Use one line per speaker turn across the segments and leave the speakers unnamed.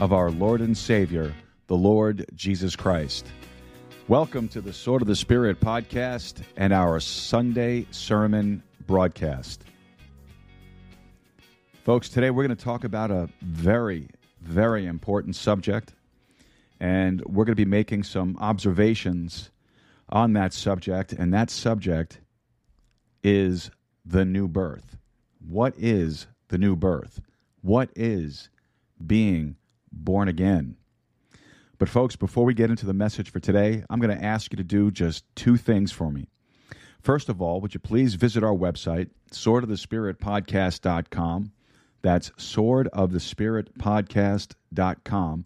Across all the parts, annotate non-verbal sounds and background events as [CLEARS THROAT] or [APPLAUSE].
of our Lord and Savior, the Lord Jesus Christ. Welcome to the Sword of the Spirit podcast and our Sunday sermon broadcast. Folks, today we're going to talk about a very, very important subject, and we're going to be making some observations on that subject, and that subject is the new birth. What is the new birth? What is being born again. But, folks, before we get into the message for today, I'm going to ask you to do just two things for me. First of all, would you please visit our website, swordofthespiritpodcast.com? That's swordofthespiritpodcast.com.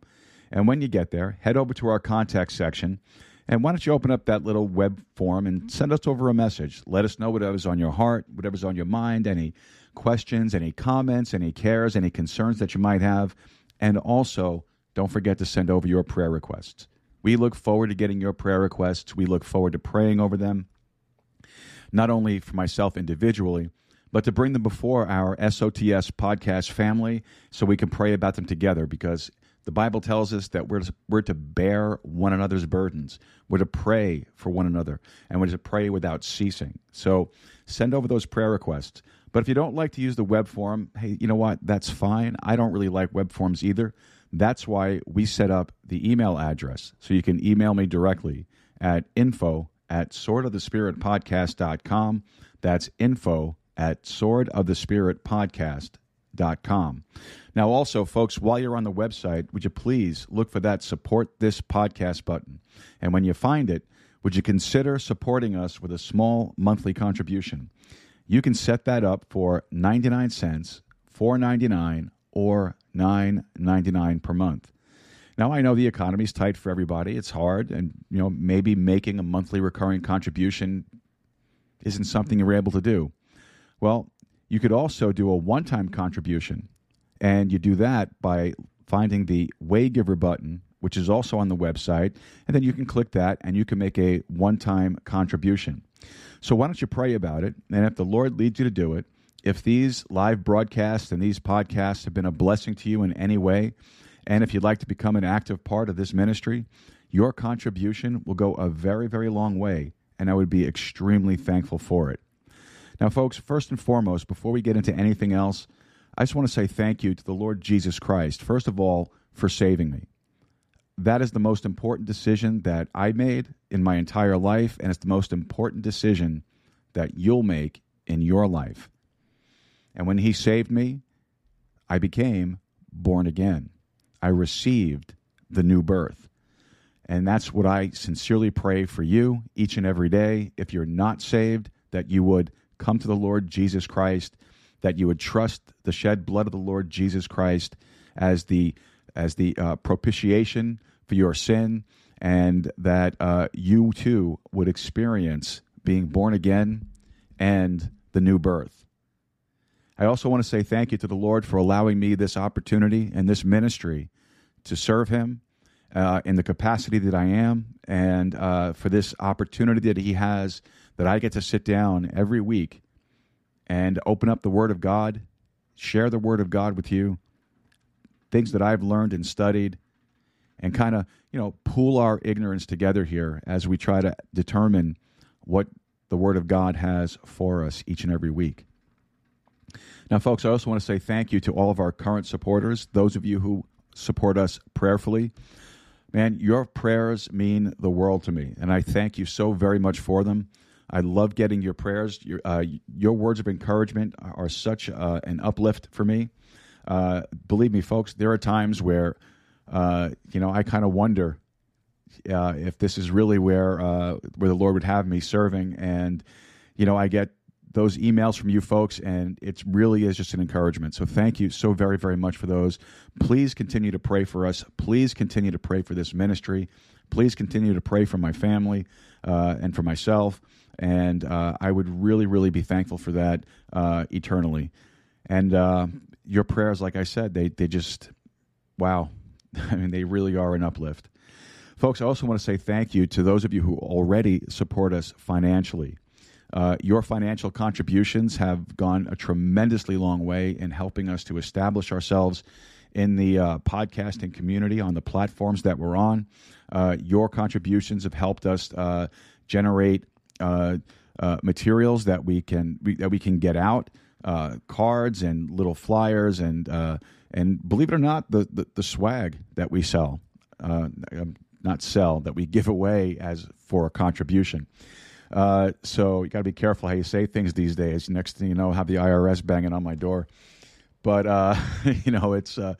And when you get there, head over to our contact section. And why don't you open up that little web form and send us over a message? Let us know whatever's on your heart, whatever's on your mind, any questions, any comments, any cares, any concerns that you might have. And also, don't forget to send over your prayer requests. We look forward to getting your prayer requests. We look forward to praying over them, not only for myself individually, but to bring them before our SOTS podcast family so we can pray about them together because the Bible tells us that we're to, we're to bear one another's burdens. We're to pray for one another, and we're to pray without ceasing. So send over those prayer requests. But if you don't like to use the web form, hey, you know what? That's fine. I don't really like web forms either. That's why we set up the email address. So you can email me directly at info at podcast.com. That's info at podcast.com. Now, also, folks, while you're on the website, would you please look for that support this podcast button? And when you find it, would you consider supporting us with a small monthly contribution? You can set that up for 99 cents, 4.99 or 9.99 per month. Now I know the economy's tight for everybody. It's hard and you know maybe making a monthly recurring contribution isn't something you're able to do. Well, you could also do a one-time contribution and you do that by finding the Waygiver button, which is also on the website, and then you can click that and you can make a one time contribution. So why don't you pray about it? And if the Lord leads you to do it, if these live broadcasts and these podcasts have been a blessing to you in any way, and if you'd like to become an active part of this ministry, your contribution will go a very, very long way, and I would be extremely thankful for it. Now, folks, first and foremost, before we get into anything else, I just want to say thank you to the Lord Jesus Christ, first of all, for saving me that is the most important decision that I made in my entire life, and it's the most important decision that you'll make in your life. And when He saved me, I became born again. I received the new birth. And that's what I sincerely pray for you each and every day. If you're not saved, that you would come to the Lord Jesus Christ, that you would trust the shed blood of the Lord Jesus Christ as the as the uh, propitiation for your sin, and that uh, you too would experience being born again and the new birth. I also want to say thank you to the Lord for allowing me this opportunity and this ministry to serve Him uh, in the capacity that I am, and uh, for this opportunity that He has that I get to sit down every week and open up the Word of God, share the Word of God with you, things that I've learned and studied and kind of you know pool our ignorance together here as we try to determine what the Word of God has for us each and every week. Now, folks, I also want to say thank you to all of our current supporters, those of you who support us prayerfully. Man, your prayers mean the world to me, and I thank you so very much for them. I love getting your prayers. Your, uh, your words of encouragement are such uh, an uplift for me. Uh, believe me, folks, there are times where uh, you know, I kind of wonder uh, if this is really where uh, where the Lord would have me serving. And you know, I get those emails from you folks, and it really is just an encouragement. So thank you so very very much for those. Please continue to pray for us. Please continue to pray for this ministry. Please continue to pray for my family uh, and for myself. And uh, I would really, really be thankful for that uh, eternally. And uh, your prayers, like I said, they they just wow, [LAUGHS] I mean, they really are an uplift. Folks, I also want to say thank you to those of you who already support us financially. Uh, your financial contributions have gone a tremendously long way in helping us to establish ourselves in the uh, podcasting community on the platforms that we're on. Uh, your contributions have helped us uh, generate uh, uh, materials that we can we, that we can get out, cards and little flyers and and believe it or not, the, the, the swag that we sell, uh, um, not sell, that we give away as for a contribution. Uh, so you got to be careful how you say things these days. Next thing you know, have the IRS banging on my door. But uh, [LAUGHS] you know, it's uh,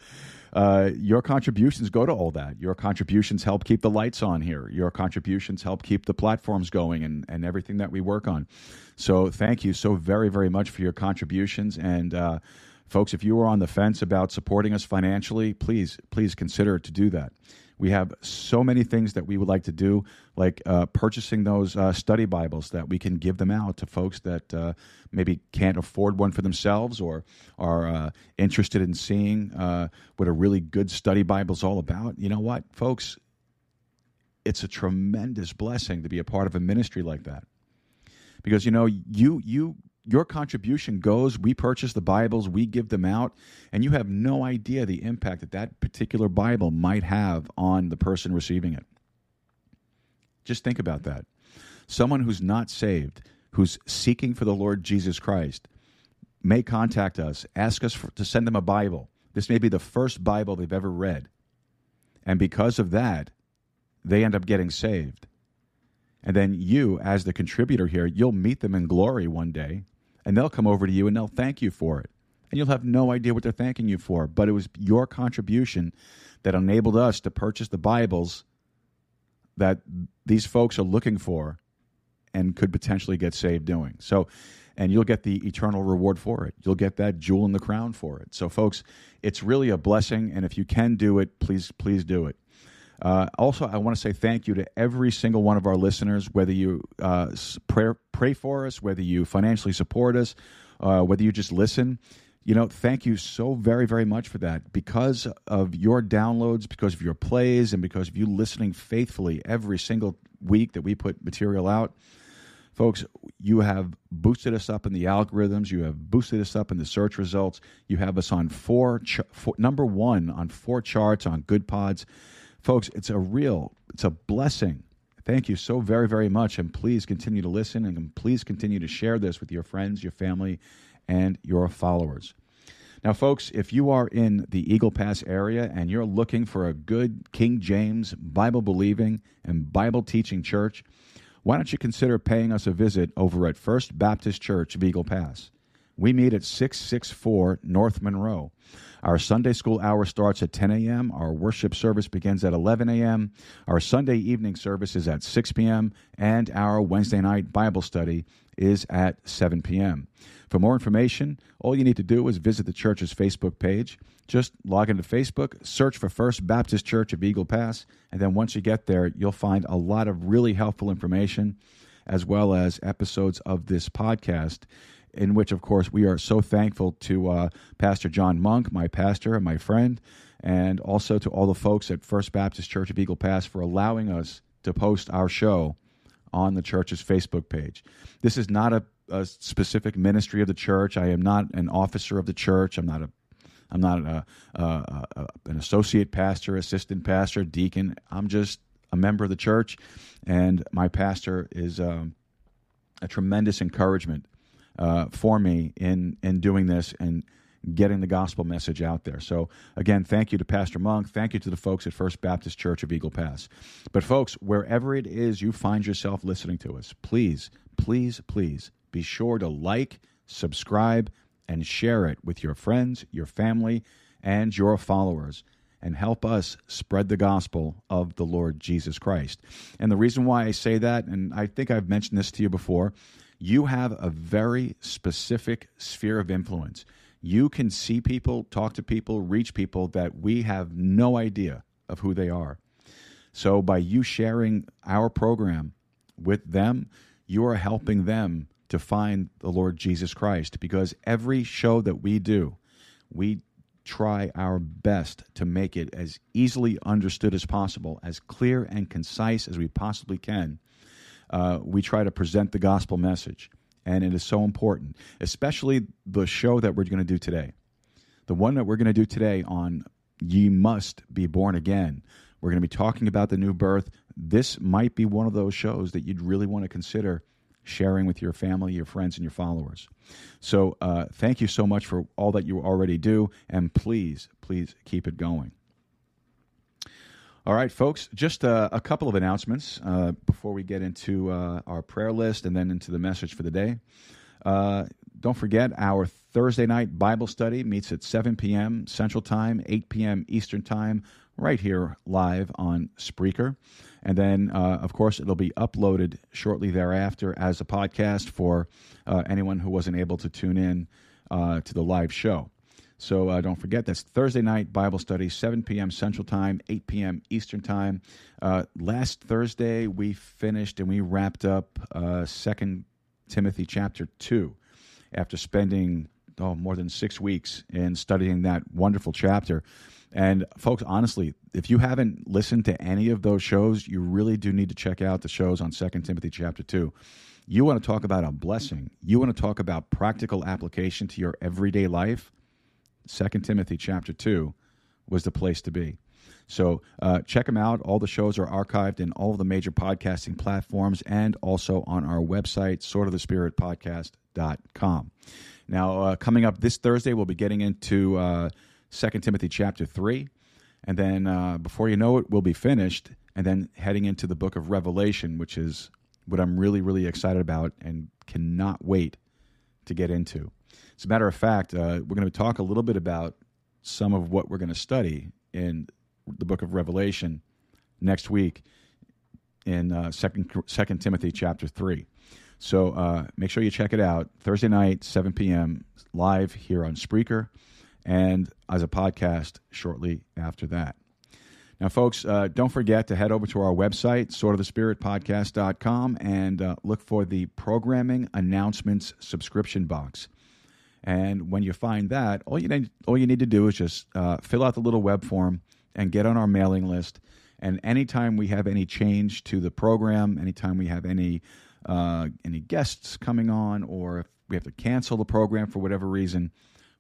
uh, your contributions go to all that. Your contributions help keep the lights on here. Your contributions help keep the platforms going and, and everything that we work on. So thank you so very very much for your contributions and uh, Folks, if you are on the fence about supporting us financially, please, please consider to do that. We have so many things that we would like to do, like uh, purchasing those uh, study Bibles that we can give them out to folks that uh, maybe can't afford one for themselves or are uh, interested in seeing uh, what a really good study Bible is all about. You know what, folks? It's a tremendous blessing to be a part of a ministry like that because you know you you your contribution goes. We purchase the Bibles, we give them out, and you have no idea the impact that that particular Bible might have on the person receiving it. Just think about that. Someone who's not saved, who's seeking for the Lord Jesus Christ, may contact us, ask us for, to send them a Bible. This may be the first Bible they've ever read. And because of that, they end up getting saved. And then you, as the contributor here, you'll meet them in glory one day and they'll come over to you and they'll thank you for it. And you'll have no idea what they're thanking you for, but it was your contribution that enabled us to purchase the Bibles that these folks are looking for and could potentially get saved doing. So, and you'll get the eternal reward for it. You'll get that jewel in the crown for it. So, folks, it's really a blessing. And if you can do it, please, please do it. Uh, also, I want to say thank you to every single one of our listeners, whether you uh, pray, pray for us, whether you financially support us, uh, whether you just listen. You know, thank you so very, very much for that. Because of your downloads, because of your plays, and because of you listening faithfully every single week that we put material out, folks, you have boosted us up in the algorithms. You have boosted us up in the search results. You have us on four, ch- four number one on four charts on Good Pods. Folks, it's a real, it's a blessing. Thank you so very, very much. And please continue to listen and please continue to share this with your friends, your family, and your followers. Now, folks, if you are in the Eagle Pass area and you're looking for a good King James Bible believing and Bible teaching church, why don't you consider paying us a visit over at First Baptist Church of Eagle Pass? We meet at 664 North Monroe. Our Sunday school hour starts at 10 a.m. Our worship service begins at 11 a.m. Our Sunday evening service is at 6 p.m. And our Wednesday night Bible study is at 7 p.m. For more information, all you need to do is visit the church's Facebook page. Just log into Facebook, search for First Baptist Church of Eagle Pass, and then once you get there, you'll find a lot of really helpful information as well as episodes of this podcast in which, of course, we are so thankful to uh, Pastor John Monk, my pastor and my friend, and also to all the folks at First Baptist Church of Eagle Pass for allowing us to post our show on the church's Facebook page. This is not a, a specific ministry of the church. I am not an officer of the church. I'm not a I'm not a, a, a, an associate pastor, assistant pastor, deacon. I'm just a member of the church, and my pastor is um, a tremendous encouragement uh, for me in in doing this and getting the gospel message out there. So again, thank you to Pastor Monk. Thank you to the folks at First Baptist Church of Eagle Pass. But folks, wherever it is you find yourself listening to us, please, please, please be sure to like, subscribe, and share it with your friends, your family, and your followers and help us spread the gospel of the Lord Jesus Christ. And the reason why I say that, and I think I've mentioned this to you before, you have a very specific sphere of influence. You can see people, talk to people, reach people that we have no idea of who they are. So, by you sharing our program with them, you are helping them to find the Lord Jesus Christ because every show that we do, we try our best to make it as easily understood as possible, as clear and concise as we possibly can, uh, we try to present the gospel message. And it is so important, especially the show that we're going to do today. The one that we're going to do today on Ye Must Be Born Again. We're going to be talking about the new birth. This might be one of those shows that you'd really want to consider sharing with your family, your friends, and your followers. So, uh, thank you so much for all that you already do, and please, please keep it going. All right, folks, just a, uh, a couple of announcements uh, before we get into uh, our prayer list and then into the message for the day. Uh, don't forget, our Thursday night Bible study meets at 7 p.m. Central Time, 8 p.m. Eastern Time, right here live on Spreaker. And then, uh, of course, it'll be uploaded shortly thereafter as a podcast for uh, anyone who wasn't able to tune in uh, to the live show. So uh, don't forget that's Thursday night Bible study, 7 p.m. Central Time, 8 p.m. Eastern Time. Uh, last Thursday we finished and we wrapped up uh, Second uh, Timothy chapter two, after spending oh more than six weeks in studying that wonderful chapter. And folks, honestly, if you haven't listened to any of those shows, you really do need to check out the shows on Second Timothy chapter two. You want to talk about a blessing. You want to talk about practical application to your everyday life Second Timothy chapter 2 was the place to be. So uh, check them out. All the shows are archived in all of the major podcasting platforms and also on our website, swordofthespiritpodcast.com. Now, uh, coming up this Thursday, we'll be getting into uh, 2 Timothy chapter 3. And then uh, before you know it, we'll be finished. And then heading into the book of Revelation, which is what I'm really, really excited about and cannot wait to get into. As a matter of fact, uh, we're going to talk a little bit about some of what we're going to study in the book of Revelation next week in uh, second, second Timothy chapter 3. So uh, make sure you check it out Thursday night, 7 p.m., live here on Spreaker and as a podcast shortly after that. Now, folks, uh, don't forget to head over to our website, swordofthespiritpodcast.com, and uh, look for the programming announcements subscription box. And when you find that, all you need, all you need to do is just uh, fill out the little web form and get on our mailing list. And anytime we have any change to the program, anytime we have any uh, any guests coming on, or if we have to cancel the program for whatever reason,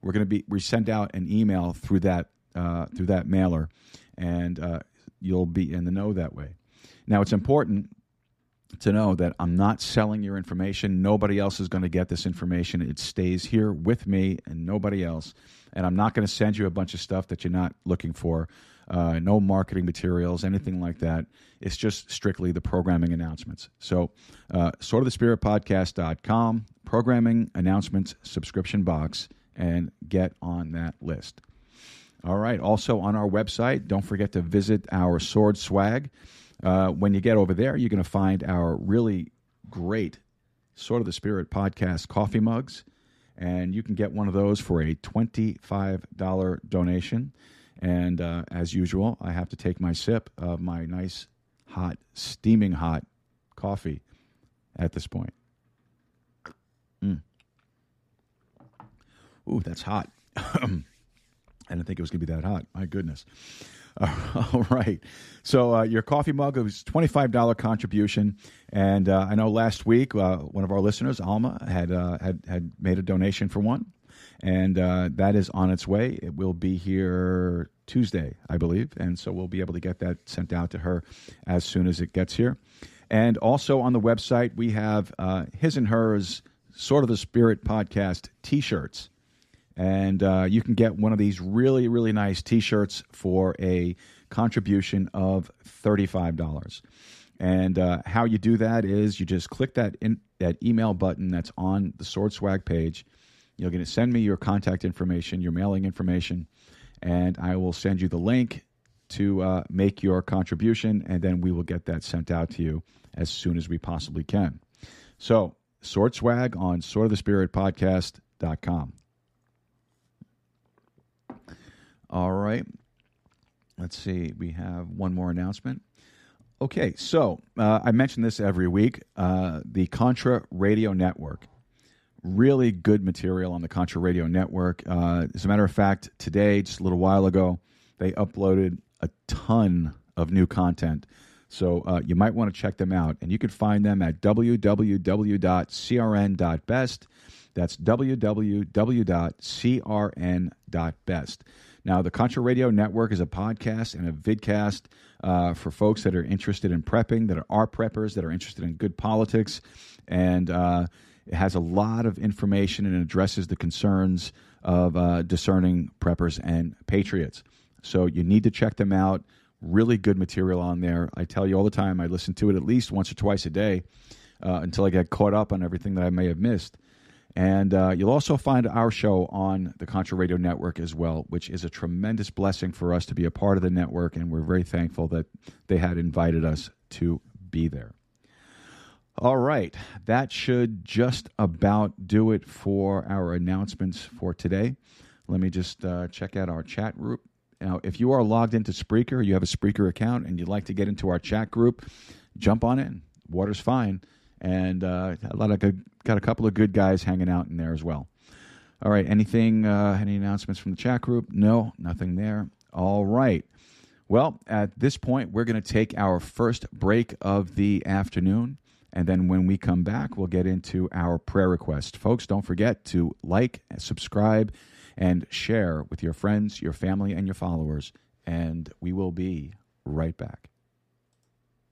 we're going to be we send out an email through that uh, through that mailer, and uh, you'll be in the know that way. Now it's important to know that I'm not selling your information. Nobody else is going to get this information. It stays here with me and nobody else. And I'm not going to send you a bunch of stuff that you're not looking for. Uh, no marketing materials, anything like that. It's just strictly the programming announcements. So, uh, sword of the spirit podcast.com, programming announcements subscription box, and get on that list. All right. Also on our website, don't forget to visit our sword swag. Uh, when you get over there, you're going to find our really great Sort of the Spirit podcast coffee mugs. And you can get one of those for a $25 donation. And uh, as usual, I have to take my sip of my nice, hot, steaming hot coffee at this point. Mm. Ooh, that's hot. [CLEARS THROAT] I didn't think it was going to be that hot. My goodness. [LAUGHS] All right. So uh, your coffee mug was twenty five dollar contribution, and uh, I know last week uh, one of our listeners, Alma, had uh, had had made a donation for one, and uh, that is on its way. It will be here Tuesday, I believe, and so we'll be able to get that sent out to her as soon as it gets here. And also on the website, we have uh, his and hers sword of the spirit podcast T shirts. And uh, you can get one of these really, really nice t shirts for a contribution of $35. And uh, how you do that is you just click that, in, that email button that's on the Sword Swag page. You're going to send me your contact information, your mailing information, and I will send you the link to uh, make your contribution, and then we will get that sent out to you as soon as we possibly can. So, Sword Swag on swordofthespiritpodcast.com. All right. Let's see. We have one more announcement. Okay, so uh, I mention this every week. Uh, the Contra Radio Network, really good material on the Contra Radio Network. Uh, as a matter of fact, today, just a little while ago, they uploaded a ton of new content. So uh, you might want to check them out. And you can find them at www.crn.best. That's www.crn.best. Now, the Contra Radio Network is a podcast and a vidcast uh, for folks that are interested in prepping, that are preppers, that are interested in good politics, and uh, it has a lot of information and addresses the concerns of uh, discerning preppers and patriots. So you need to check them out. Really good material on there. I tell you all the time, I listen to it at least once or twice a day uh, until I get caught up on everything that I may have missed. And uh, you'll also find our show on the Contra Radio Network as well, which is a tremendous blessing for us to be a part of the network. And we're very thankful that they had invited us to be there. All right. That should just about do it for our announcements for today. Let me just uh, check out our chat group. Now, if you are logged into Spreaker, you have a Spreaker account, and you'd like to get into our chat group, jump on in. Water's fine and uh, a lot of good, got a couple of good guys hanging out in there as well. All right, anything, uh, any announcements from the chat group? No, nothing there. All right. Well, at this point, we're going to take our first break of the afternoon. And then when we come back, we'll get into our prayer request. Folks, don't forget to like, subscribe, and share with your friends, your family, and your followers. And we will be right back.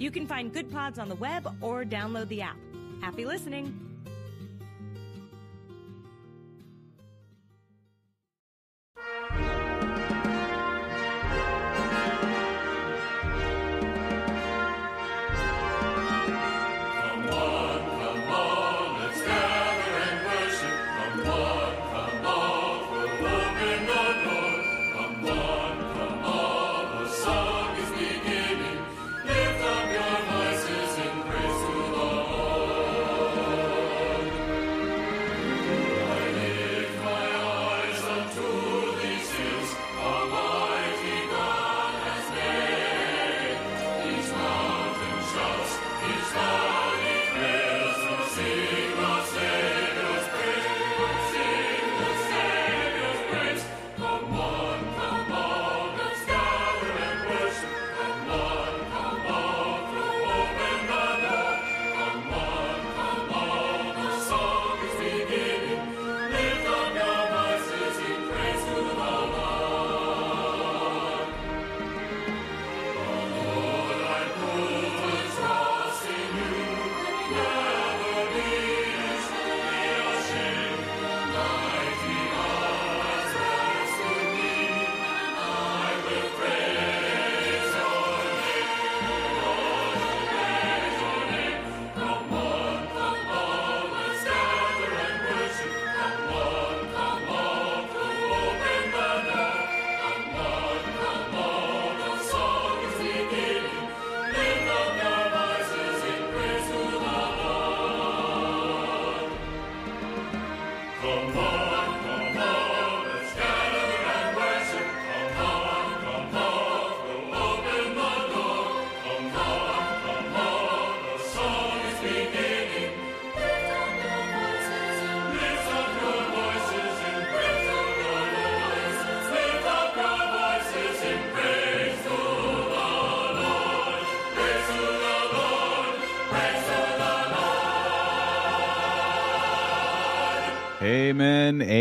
You can find Good Pods on the web or download the app. Happy listening!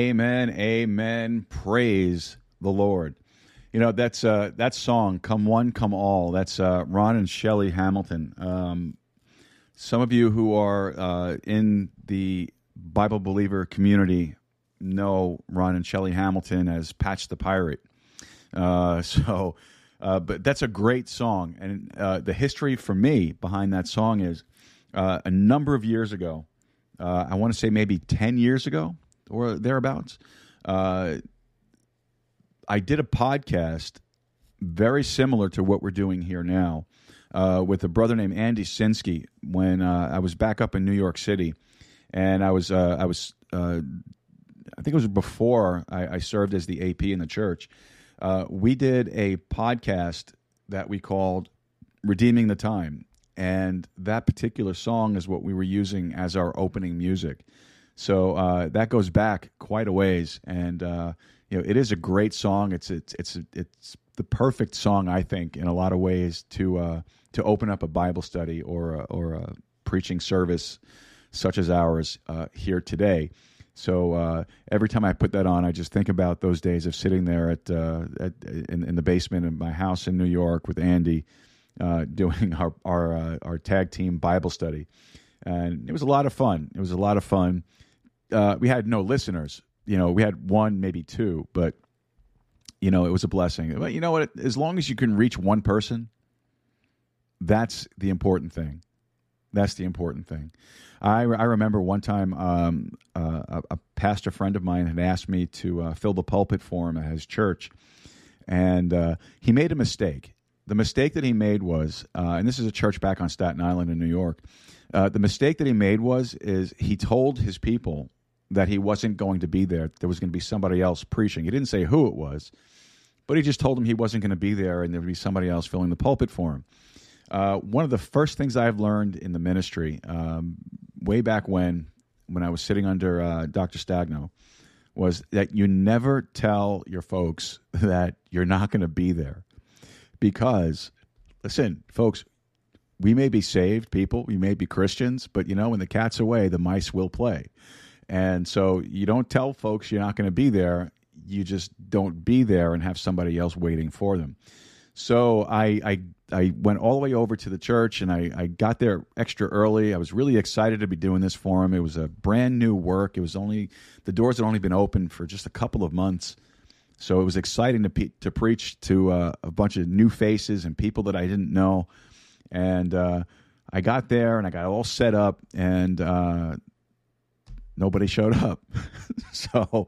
Amen, amen. Praise the Lord. You know that's uh, that song, "Come One, Come All." That's uh, Ron and Shelley Hamilton. Um, some of you who are uh, in the Bible believer community know Ron and Shelley Hamilton as Patch the Pirate. Uh, [LAUGHS] so, uh, but that's a great song, and uh, the history for me behind that song is uh, a number of years ago. Uh, I want to say maybe ten years ago or thereabouts. Uh, I did a podcast very similar to what we're doing here now uh, with a brother named Andy Sinsky when uh, I was back up in New York City, and I was uh, I was uh, I think it was before I, I, served as the AP in the church. Uh, we did a podcast that we called "Redeeming the Time," and that particular song is what we were using as our opening music. So uh, that goes back quite a ways, and uh, you know it is a great song. It's it's it's it's the perfect song, I think, in a lot of ways to uh, to open up a Bible study or a, or a preaching service such as ours uh, here today. So uh, every time I put that on, I just think about those days of sitting there at, uh, at in, in, the basement of my house in New York with Andy, [LAUGHS] doing our our our tag team Bible study, and it was a lot of fun. It was a lot of fun uh, we had no listeners. You know, we had one, maybe two, but you know, it was a blessing. But you know what? As long as you can reach one person, that's the important thing. That's the important thing. I, I remember one time um, uh, a, a, pastor friend of mine had asked me to uh, fill the pulpit for him at his church, and uh, he made a mistake. The mistake that he made was, uh, and this is a church back on Staten Island in New York. Uh, the mistake that he made was, is he told his people that he wasn't going to be there. There was going to be somebody else preaching. He didn't say who it was, but he just told him he wasn't going to be there and there would be somebody else filling the pulpit for him. Uh, one of the first things I've learned in the ministry, um, way back when, when I was sitting under uh, Dr. Stagno, was that you never tell your folks [LAUGHS] that you're not going to be there. Because, listen, folks, we may be saved people, we may be Christians, but you know, when the cat's away, the mice will play. And so you don't tell folks you're not going to be there. You just don't be there and have somebody else waiting for them. So I, I, I went all the way over to the church and I, I got there extra early. I was really excited to be doing this for him. It was a brand new work. It was only the doors had only been open for just a couple of months, so it was exciting to pe- to preach to uh, a bunch of new faces and people that I didn't know. And uh, I got there and I got all set up and uh, Nobody showed up. [LAUGHS] so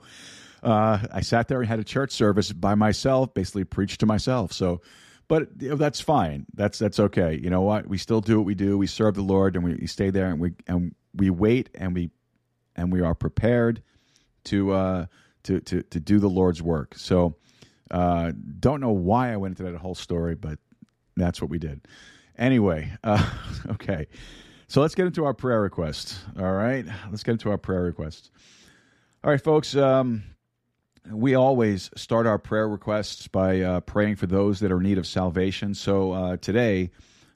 uh, I sat there and had a church service by myself, basically preached to myself. So, but you know, that's fine. That's that's okay. You know what? We still do what we do. We serve the Lord, and we, we stay there, and we and we wait, and we and we are prepared to uh, to to to do the Lord's work. So, uh, don't know why I went into that whole story, but that's what we did. Anyway, [LAUGHS] uh, okay. So let's get into our prayer request. All right. Let's get into our prayer request. All right, folks. Um, we always start our prayer requests by uh, praying for those that are in need of salvation. So uh, today,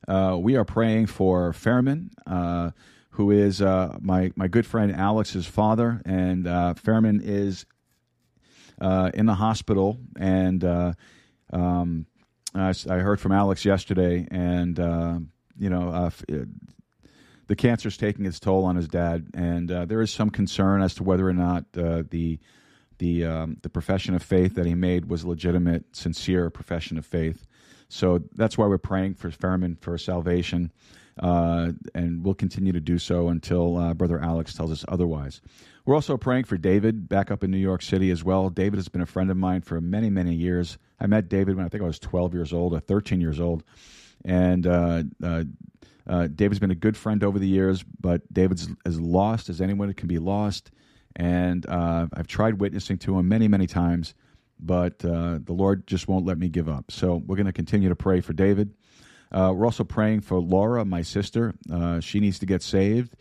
uh, we are praying for Fairman, uh, who is uh, my, my good friend Alex's father. And uh, Fairman is in the hospital. And um, I, I, heard from Alex yesterday, and, you know, the cancer is taking its toll on his dad, and uh, there is some concern as to whether or not uh, the the um, the profession of faith that he made was legitimate, sincere profession of faith. So that's why we're praying for Fairman for salvation, uh, and we'll continue to do so until uh, Brother Alex tells us otherwise. We're also praying for David back up in New York City as well. David has been a friend of mine for many, many years. I met David when I think I was 12 years old or 13 years old, and uh, uh, uh, David's been a good friend over the years, but David's as lost as anyone can be lost. And uh, I've tried witnessing to him many, many times, but uh, the Lord just won't let me give up. So we're going to continue to pray for David. Uh, we're also praying for Laura, my sister. Uh, she needs to get saved.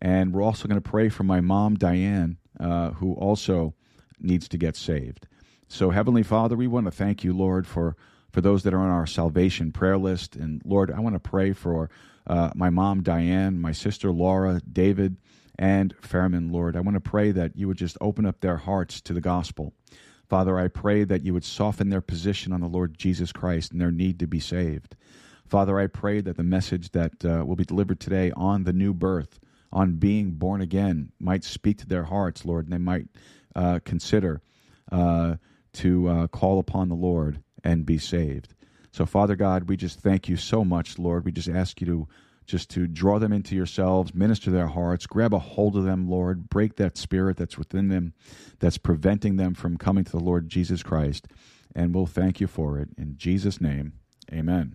And we're also going to pray for my mom, Diane, who also needs to get saved. So, Heavenly Father, we want to thank you, Lord, for, for those that are on our salvation prayer list. And, Lord, I want to pray for uh, my mom, Diane, my sister, Laura, David, and Fairman, Lord. I want to pray that you would just open up their hearts to the gospel. Father, I pray that you would soften their position on the Lord Jesus Christ and their need to be saved. Father, I pray that the message that uh, will be delivered today on the new birth, on being born again, might speak to their hearts, Lord, and they might uh, consider uh, to uh, call upon the Lord and be saved. So, Father God, we just thank you so much, Lord. We just ask you to just to draw them into yourselves, minister their hearts, grab a hold of them, Lord, break that spirit that's within them that's preventing them from coming to the Lord Jesus Christ. And we'll thank you for it. In Jesus' name, amen.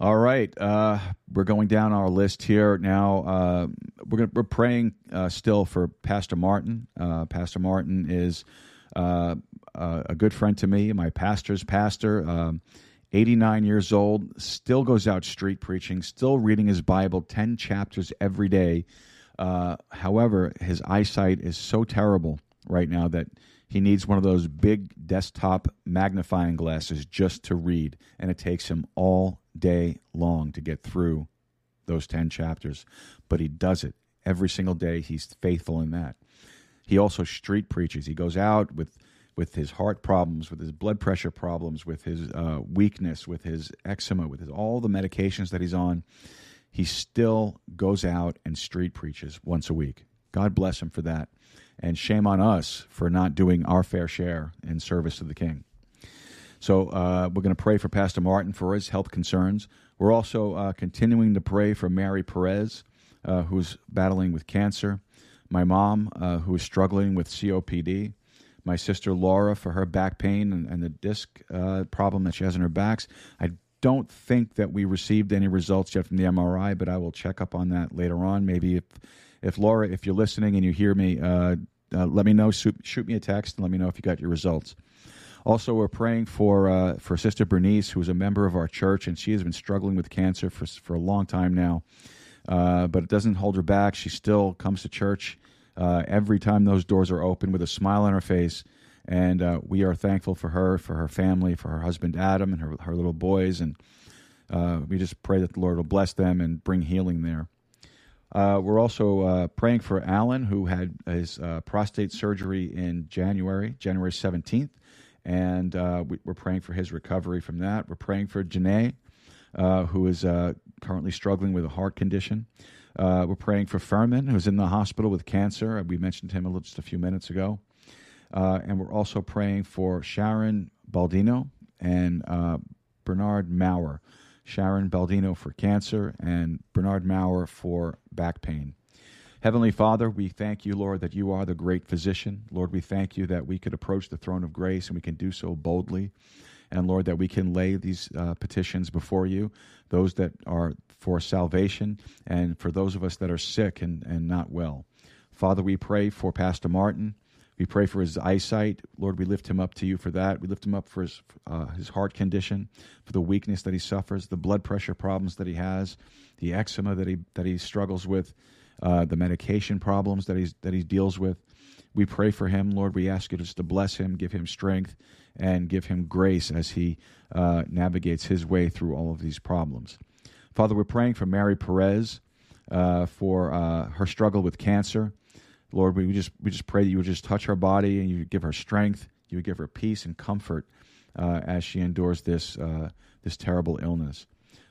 All right, uh, we're going down our list here now. Uh, we're, gonna, we're praying uh, still for Pastor Martin. Uh, Pastor Martin is uh, uh, a, good friend to me, my pastor's pastor, um, 89 years old, still goes out street preaching, still reading his Bible 10 chapters every day. Uh, however, his eyesight is so terrible right now that he needs one of those big desktop magnifying glasses just to read, and it takes him all day long to get through those 10 chapters. But he does it every single day. He's faithful in that. He also street preaches. He goes out with with his heart problems, with his blood pressure problems, with his uh, weakness, with his eczema, with his, all the medications that he's on, he still goes out and street preaches once a week. God bless him for that. And shame on us for not doing our fair share in service to the King. So uh, we're going to pray for Pastor Martin for his health concerns. We're also uh, continuing to pray for Mary Perez, uh, who's battling with cancer, my mom, uh, who is struggling with COPD my sister Laura for her back pain and, and the disc uh, problem that she has in her backs. I don't think that we received any results yet from the MRI, but I will check up on that later on. Maybe if, if Laura, if you're listening and you hear me, uh, uh, let me know. Shoot, shoot, me a text and let me know if you got your results. Also, we're praying for uh, for Sister Bernice, who is a member of our church, and she has been struggling with cancer for for a long time now. Uh, but it doesn't hold her back. She still comes to church uh, every time those doors are open with a smile on her face. And uh, we are thankful for her, for her family, for her husband Adam, and her, her little boys. And uh, we just pray that the Lord will bless them and bring healing there. Uh, we're also uh, praying for Alan, who had his uh, prostate surgery in January, January 17th. And we, are praying for his recovery from that. We're praying for Janae, who is currently struggling with a heart condition. Uh, we're praying for Furman, who's in the hospital with cancer. Uh, we mentioned him a little, just a few minutes ago. Uh, and we're also praying for Sharon Baldino and uh, Bernard Maurer. Sharon Baldino for cancer and Bernard Maurer for back pain. Heavenly Father, we thank you, Lord, that you are the great physician. Lord, we thank you that we could approach the throne of grace and we can do so boldly. And Lord, that we can lay these uh, petitions before you those that are for salvation, and for those of us that are sick and, and not well. Father, we pray for Pastor Martin. We pray for his eyesight. Lord, we lift him up to you for that. We lift him up for his, uh, his heart condition, for the weakness that he suffers, the blood pressure problems that he has, the eczema that he, that he struggles with, uh, the medication problems that, he's, that he deals with. We pray for him, Lord. We ask you just to bless him, give him strength, and give him grace as he uh, navigates his way through all of these problems. Father, we're praying for Mary Perez uh, for uh, her struggle with cancer. Lord, we just we just pray that you would just touch her body and you would give her strength, you would give her peace and comfort uh, as she endures this uh, this terrible illness.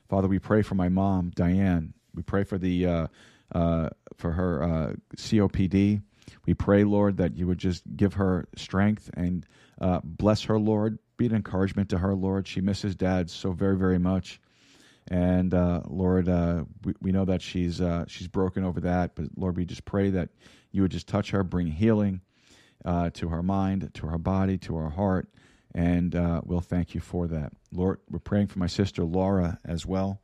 Father, we pray for my mom, Diane. We pray for the uh, for her COPD. We pray, Lord, that you would just give her strength and uh, bless her, Lord. Be an encouragement to her, Lord. She misses dad so very, very much. And uh, Lord, uh, we, we know that she's uh, she's broken over that, but Lord, we just pray that you would just touch her, bring healing uh, to her mind, to her body, to her heart, and uh, we'll thank you for that, Lord. We're praying for my sister Laura as well,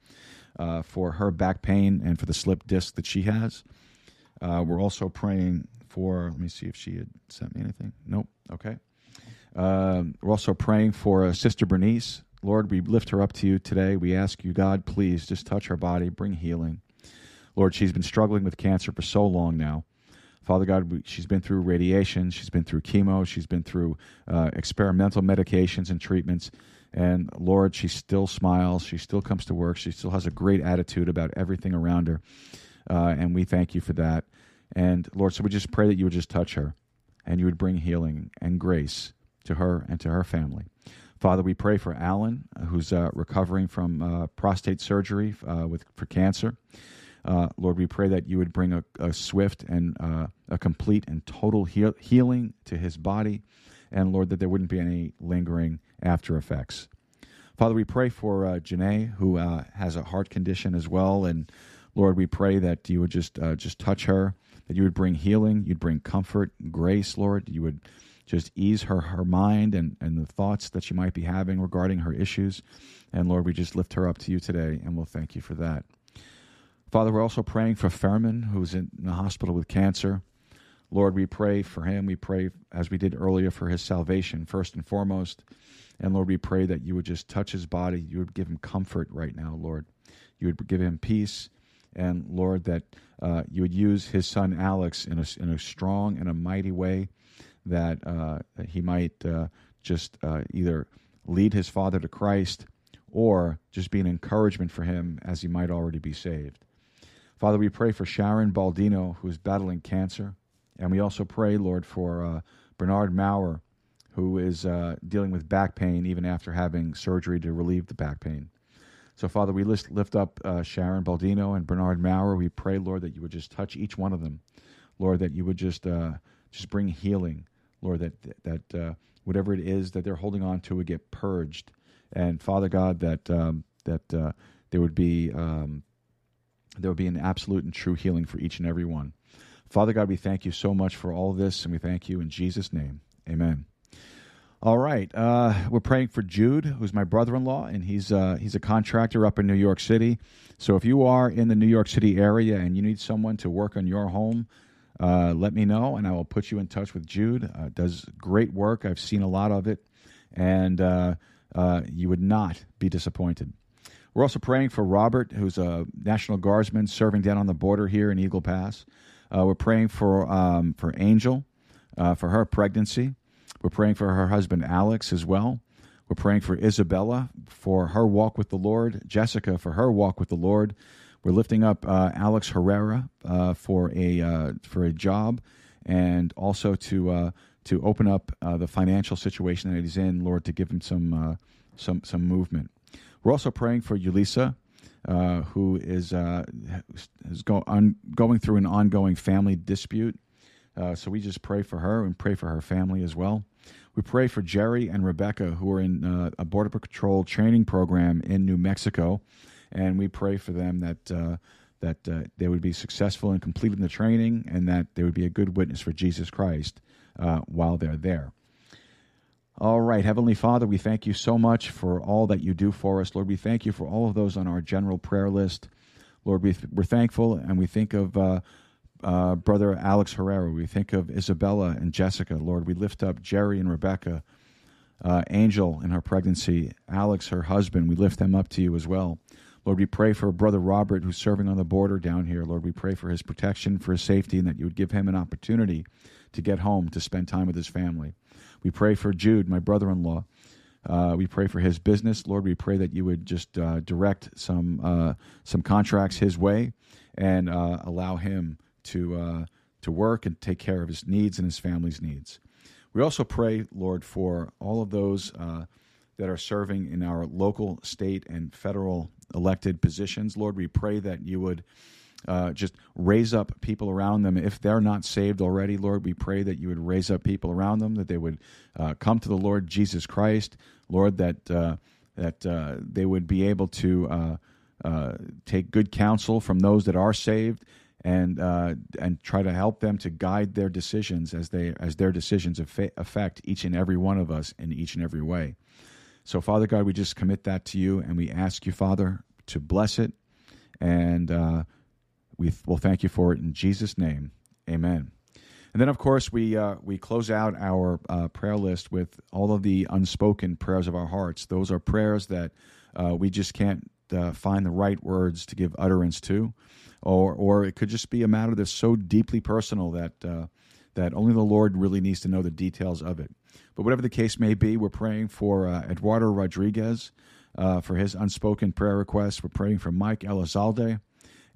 for her back pain and for the slip disc that she has. we're also praying for. Let me see if she had sent me anything. Nope. Okay. Um, we're also praying for uh, Sister Bernice. Lord, we lift her up to you today. We ask you, God, please just touch her body, bring healing. Lord, she's been struggling with cancer for so long now. Father God, she's been through radiation, she's been through chemo, she's been through uh, experimental medications and treatments. And Lord, she still smiles, she still comes to work, she still has a great attitude about everything around her. Uh, and we thank you for that. And Lord, so we just pray that you would just touch her and you would bring healing and grace to her and to her family. Father, we pray for Alan, uh, who's uh, recovering from uh, prostate surgery uh, with for cancer. Uh, Lord, we pray that you would bring a, a swift and uh, a complete and total heal- healing to his body, and Lord, that there wouldn't be any lingering after effects. Father, we pray for uh, Janae, who has a heart condition as well, and Lord, we pray that you would just just touch her, that you would bring healing, you'd bring comfort, grace, Lord, you would just ease her, her mind and, and the thoughts that she might be having regarding her issues. And Lord, we just lift her up to you today, and we'll thank you for that. Father, we're also praying for Furman, who's in the hospital with cancer. Lord, we pray for him. We pray, as we did earlier, for his salvation, first and foremost. And Lord, we pray that you would just touch his body. You would give him comfort right now, Lord. You would give him peace. And Lord, that uh, you would use his son Alex in a, in a strong and a mighty way that, uh, he might uh, just uh, either lead his father to Christ or just be an encouragement for him as he might already be saved. Father, we pray for Sharon Baldino, who is battling cancer. And we also pray, Lord, for uh, Bernard Maurer, who is uh, dealing with back pain even after having surgery to relieve the back pain. So, Father, we list, lift up uh, Sharon Baldino and Bernard Maurer. We pray, Lord, that you would just touch each one of them. Lord, that you would just uh, just bring healing. Lord, that that uh, whatever it is that they're holding on to would get purged, and Father God, that um, that uh, there would be um, there would be an absolute and true healing for each and every one. Father God, we thank you so much for all this, and we thank you in Jesus' name, Amen. All right, uh, we're praying for Jude, who's my brother-in-law, and he's uh, he's a contractor up in New York City. So if you are in the New York City area and you need someone to work on your home, uh, let me know and I will put you in touch with Jude. Uh, does great work. I've seen a lot of it, and uh, uh you would not be disappointed. We're also praying for Robert, who's a National Guardsman serving down on the border here in Eagle Pass. Uh, we're praying for um, for Angel, uh, for her pregnancy. We're praying for her husband Alex as well. We're praying for Isabella for her walk with the Lord, Jessica for her walk with the Lord, we're lifting up uh, Alex Herrera uh, for a uh, for a job, and also to uh, to open up uh, the financial situation that he's in, Lord, to give him some some some movement. We're also praying for Ulisa, who is is go on, going through an ongoing family dispute. so we just pray for her and pray for her family as well. We pray for Jerry and Rebecca, who are in uh, a Border Patrol training program in New Mexico and we pray for them that uh, that uh, they would be successful in completing the training and that they would be a good witness for Jesus Christ uh, while they're there. All right, Heavenly Father, we thank you so much for all that you do for us, Lord. We thank you for all of those on our general prayer list, Lord. We th- we're thankful, and we think of. Uh, uh, Brother Alex Herrera, we think of Isabella and Jessica, Lord. We lift up Jerry and Rebecca, uh, Angel in her pregnancy, Alex, her husband, we lift them up to you as well. Lord, we pray for Brother Robert who's serving on the border down here. Lord, we pray for his protection, for his safety, and that you would give him an opportunity to get home, to spend time with his family. We pray for Jude, my brother in law. Uh, we pray for his business, Lord. We pray that you would just uh, direct some uh, some contracts his way and uh, allow him to uh, to work and take care of his needs and his family's needs. We also pray, Lord, for all of those uh, that are serving in our local, state, and federal elected positions. Lord, we pray that you would. Uh, just raise up people around them. If they're not saved already, Lord, we pray that you would raise up people around them, that they would uh, come to the Lord Jesus Christ, Lord, that uh, that uh, they would be able to uh, uh, take good counsel from those that are saved, and and try to help them to guide their decisions as they as their decisions affect each and every one of us in each and every way. So, Father God, we just commit that to you and we ask you, Father, to bless it. And uh, we will thank you for it in Jesus' name. Amen. And then, of course, we uh, we close out our uh, prayer list with all of the unspoken prayers of our hearts. Those are prayers that uh, we just can't uh, find the right words to give utterance to, or or it could just be a matter that's so deeply personal that uh, that only the Lord really needs to know the details of it. But whatever the case may be, we're praying for uh, Eduardo Rodriguez uh, for his unspoken prayer request. We're praying for Mike Elizalde.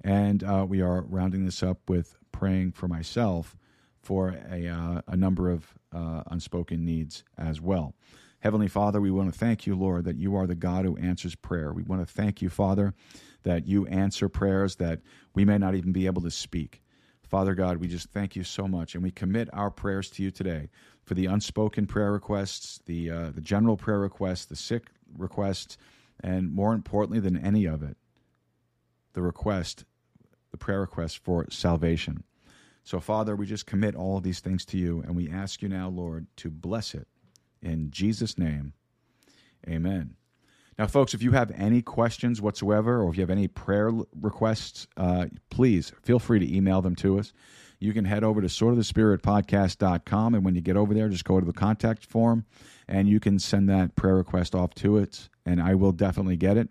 And uh, we are rounding this up with praying for myself for a, uh, a number of uh, unspoken needs as well. Heavenly Father, we want to thank you, Lord, that you are the God who answers prayer. We want to thank you, Father, that you answer prayers that we may not even be able to speak. Father God, we just thank you so much, and we commit our prayers to you today for the unspoken prayer requests, the uh, the general prayer requests, the sick requests, and more importantly than any of it, the request, the prayer request for salvation. So, Father, we just commit all of these things to you, and we ask you now, Lord, to bless it in Jesus' name. Amen. Now, folks, if you have any questions whatsoever, or if you have any prayer requests, uh, please feel free to email them to us you can head over to swordofthespiritpodcast.com. And when you get over there, just go to the contact form and you can send that prayer request off to it. And I will definitely get it.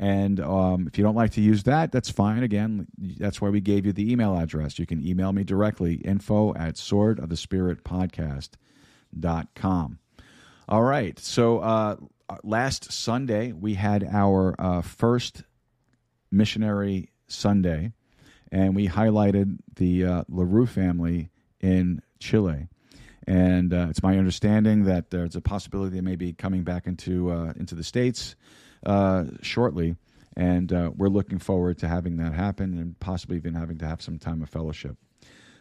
And um, if you don't like to use that, that's fine. Again, that's why we gave you the email address. You can email me directly info at swordofthespiritpodcast.com. All right. So uh, last Sunday, we had our uh, first missionary Sunday and we highlighted the uh, LaRue family in Chile. And uh, it's my understanding that there's a possibility they may be coming back into uh, into the states uh, shortly, and uh, we're looking forward to having that happen and possibly even having to have some time of fellowship.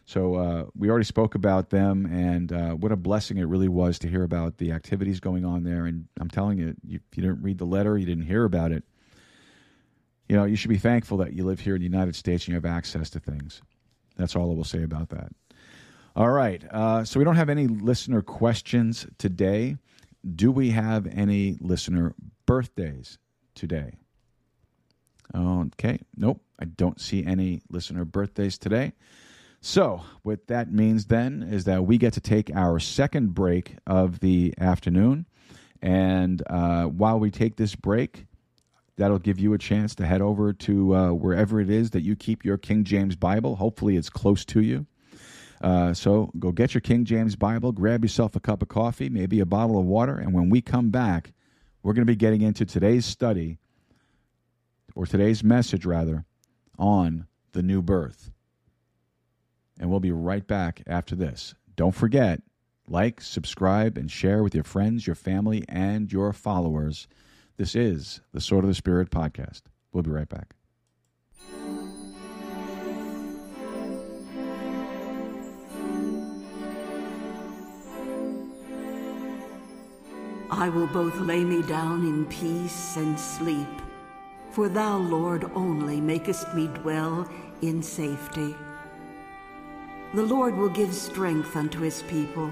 So uh, we already spoke about them, and uh, what a blessing it really was to hear about the activities going on there. And I'm telling you, if you didn't read the letter, you didn't hear about it you know, you should be thankful that you live here in the United States and you have access to things. That's all I will say about that. All right. Uh, so we don't have any listener questions today. Do we have any listener birthdays today? Okay. Nope. I don't see any listener birthdays today. So, what that means then is that we get to take our second break of the afternoon. And uh, while we take this break, That'll give you a chance to head over to uh, wherever it is that you keep your King James Bible. Hopefully, it's close to you. Uh, so go get your King James Bible, grab yourself a cup of coffee, maybe a bottle of water, and when we come back, we're going to be getting into today's study, or today's message rather, on the new birth. And we'll be right back after this. Don't forget, like, subscribe, and share with your friends, your family, and your followers. This is the Sword of the Spirit podcast. We'll be right back.
I will both lay me down in peace and sleep, for thou, Lord, only makest me dwell in safety. The Lord will give strength unto his people.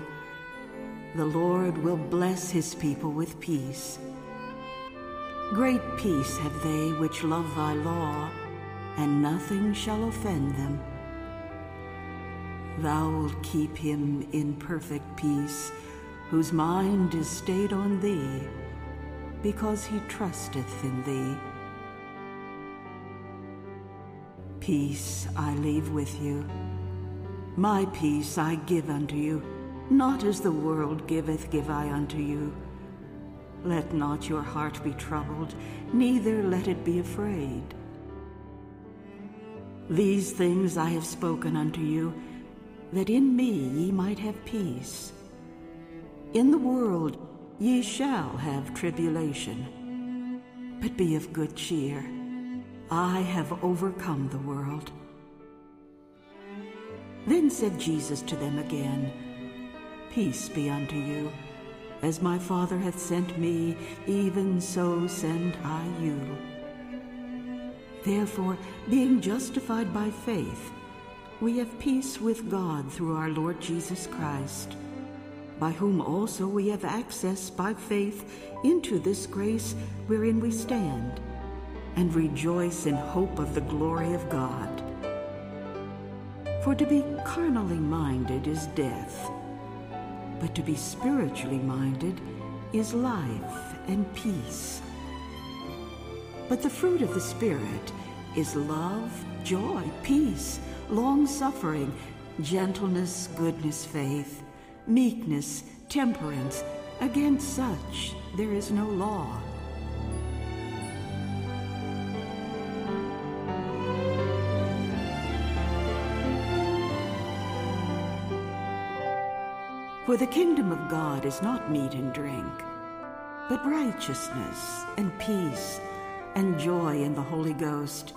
The Lord will bless his people with peace. Great peace have they which love thy law, and nothing shall offend them. Thou wilt keep him in perfect peace, whose mind is stayed on thee, because he trusteth in thee. Peace I leave with you. My peace I give unto you. Not as the world giveth, give I unto you. Let not your heart be troubled, neither let it be afraid. These things I have spoken unto you, that in me ye might have peace. In the world ye shall have tribulation, but be of good cheer. I have overcome the world. Then said Jesus to them again, Peace be unto you. As my Father hath sent me, even so send I you. Therefore, being justified by faith, we have peace with God through our Lord Jesus Christ, by whom also we have access by faith into this grace wherein we stand, and rejoice in hope of the glory of God. For to be carnally minded is death but to be spiritually minded is life and peace. But the fruit of the Spirit is love, joy, peace, long suffering, gentleness, goodness, faith, meekness, temperance. Against such there is no law. For the kingdom of God is not meat and drink, but righteousness and peace and joy in the Holy Ghost.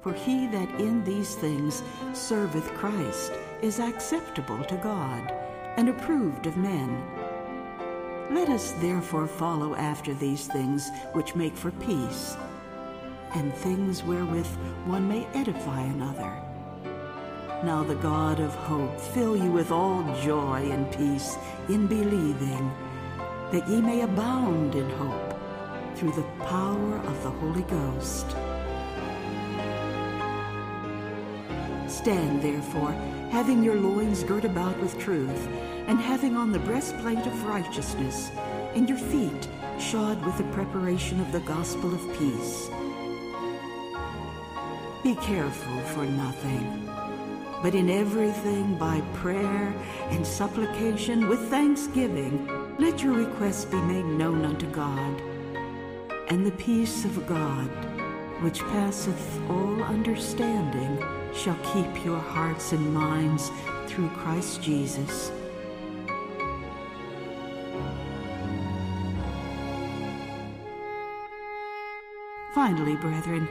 For he that in these things serveth Christ is acceptable to God and approved of men. Let us therefore follow after these things which make for peace, and things wherewith one may edify another. Now the God of hope fill you with all joy and peace in believing, that ye may abound in hope through the power of the Holy Ghost. Stand therefore, having your loins girt about with truth, and having on the breastplate of righteousness, and your feet shod with the preparation of the gospel of peace. Be careful for nothing but in everything by prayer and supplication with thanksgiving, let your requests be made known unto God. And the peace of God, which passeth all understanding, shall keep your hearts and minds through Christ Jesus. Finally, brethren,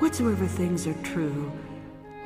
whatsoever things are true,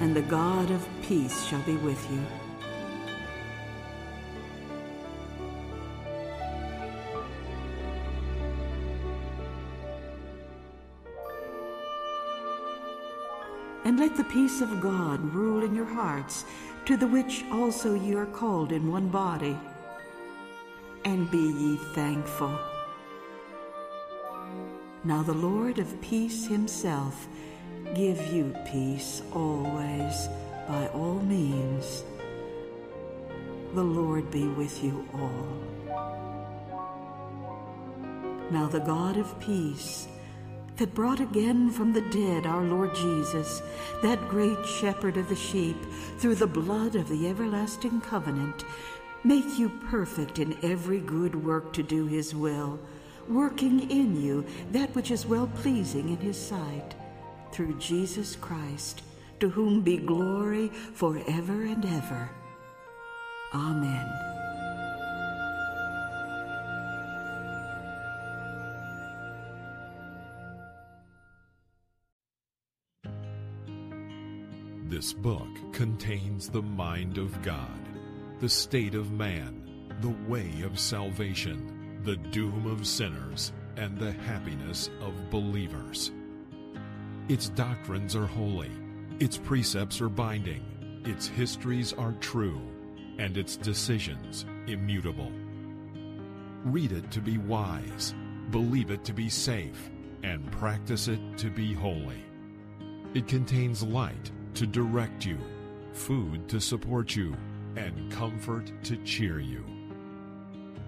and the God of peace shall be with you. And let the peace of God rule in your hearts, to the which also ye are called in one body. And be ye thankful. Now the Lord of peace himself give you peace always by all means. The Lord be with you all. Now, the God of peace, that brought again from the dead our Lord Jesus, that great shepherd of the sheep, through the blood of the everlasting covenant, make you perfect in every good work to do his will, working in you that which is well pleasing in his sight through Jesus Christ, to whom be glory forever and ever. Amen.
This book contains the mind of God, the state of man, the way of salvation, the doom of sinners, and the happiness of believers. Its doctrines are holy, its precepts are binding, its histories are true, and its decisions immutable. Read it to be wise, believe it to be safe, and practice it to be holy. It contains light to direct you, food to support you, and comfort to cheer you.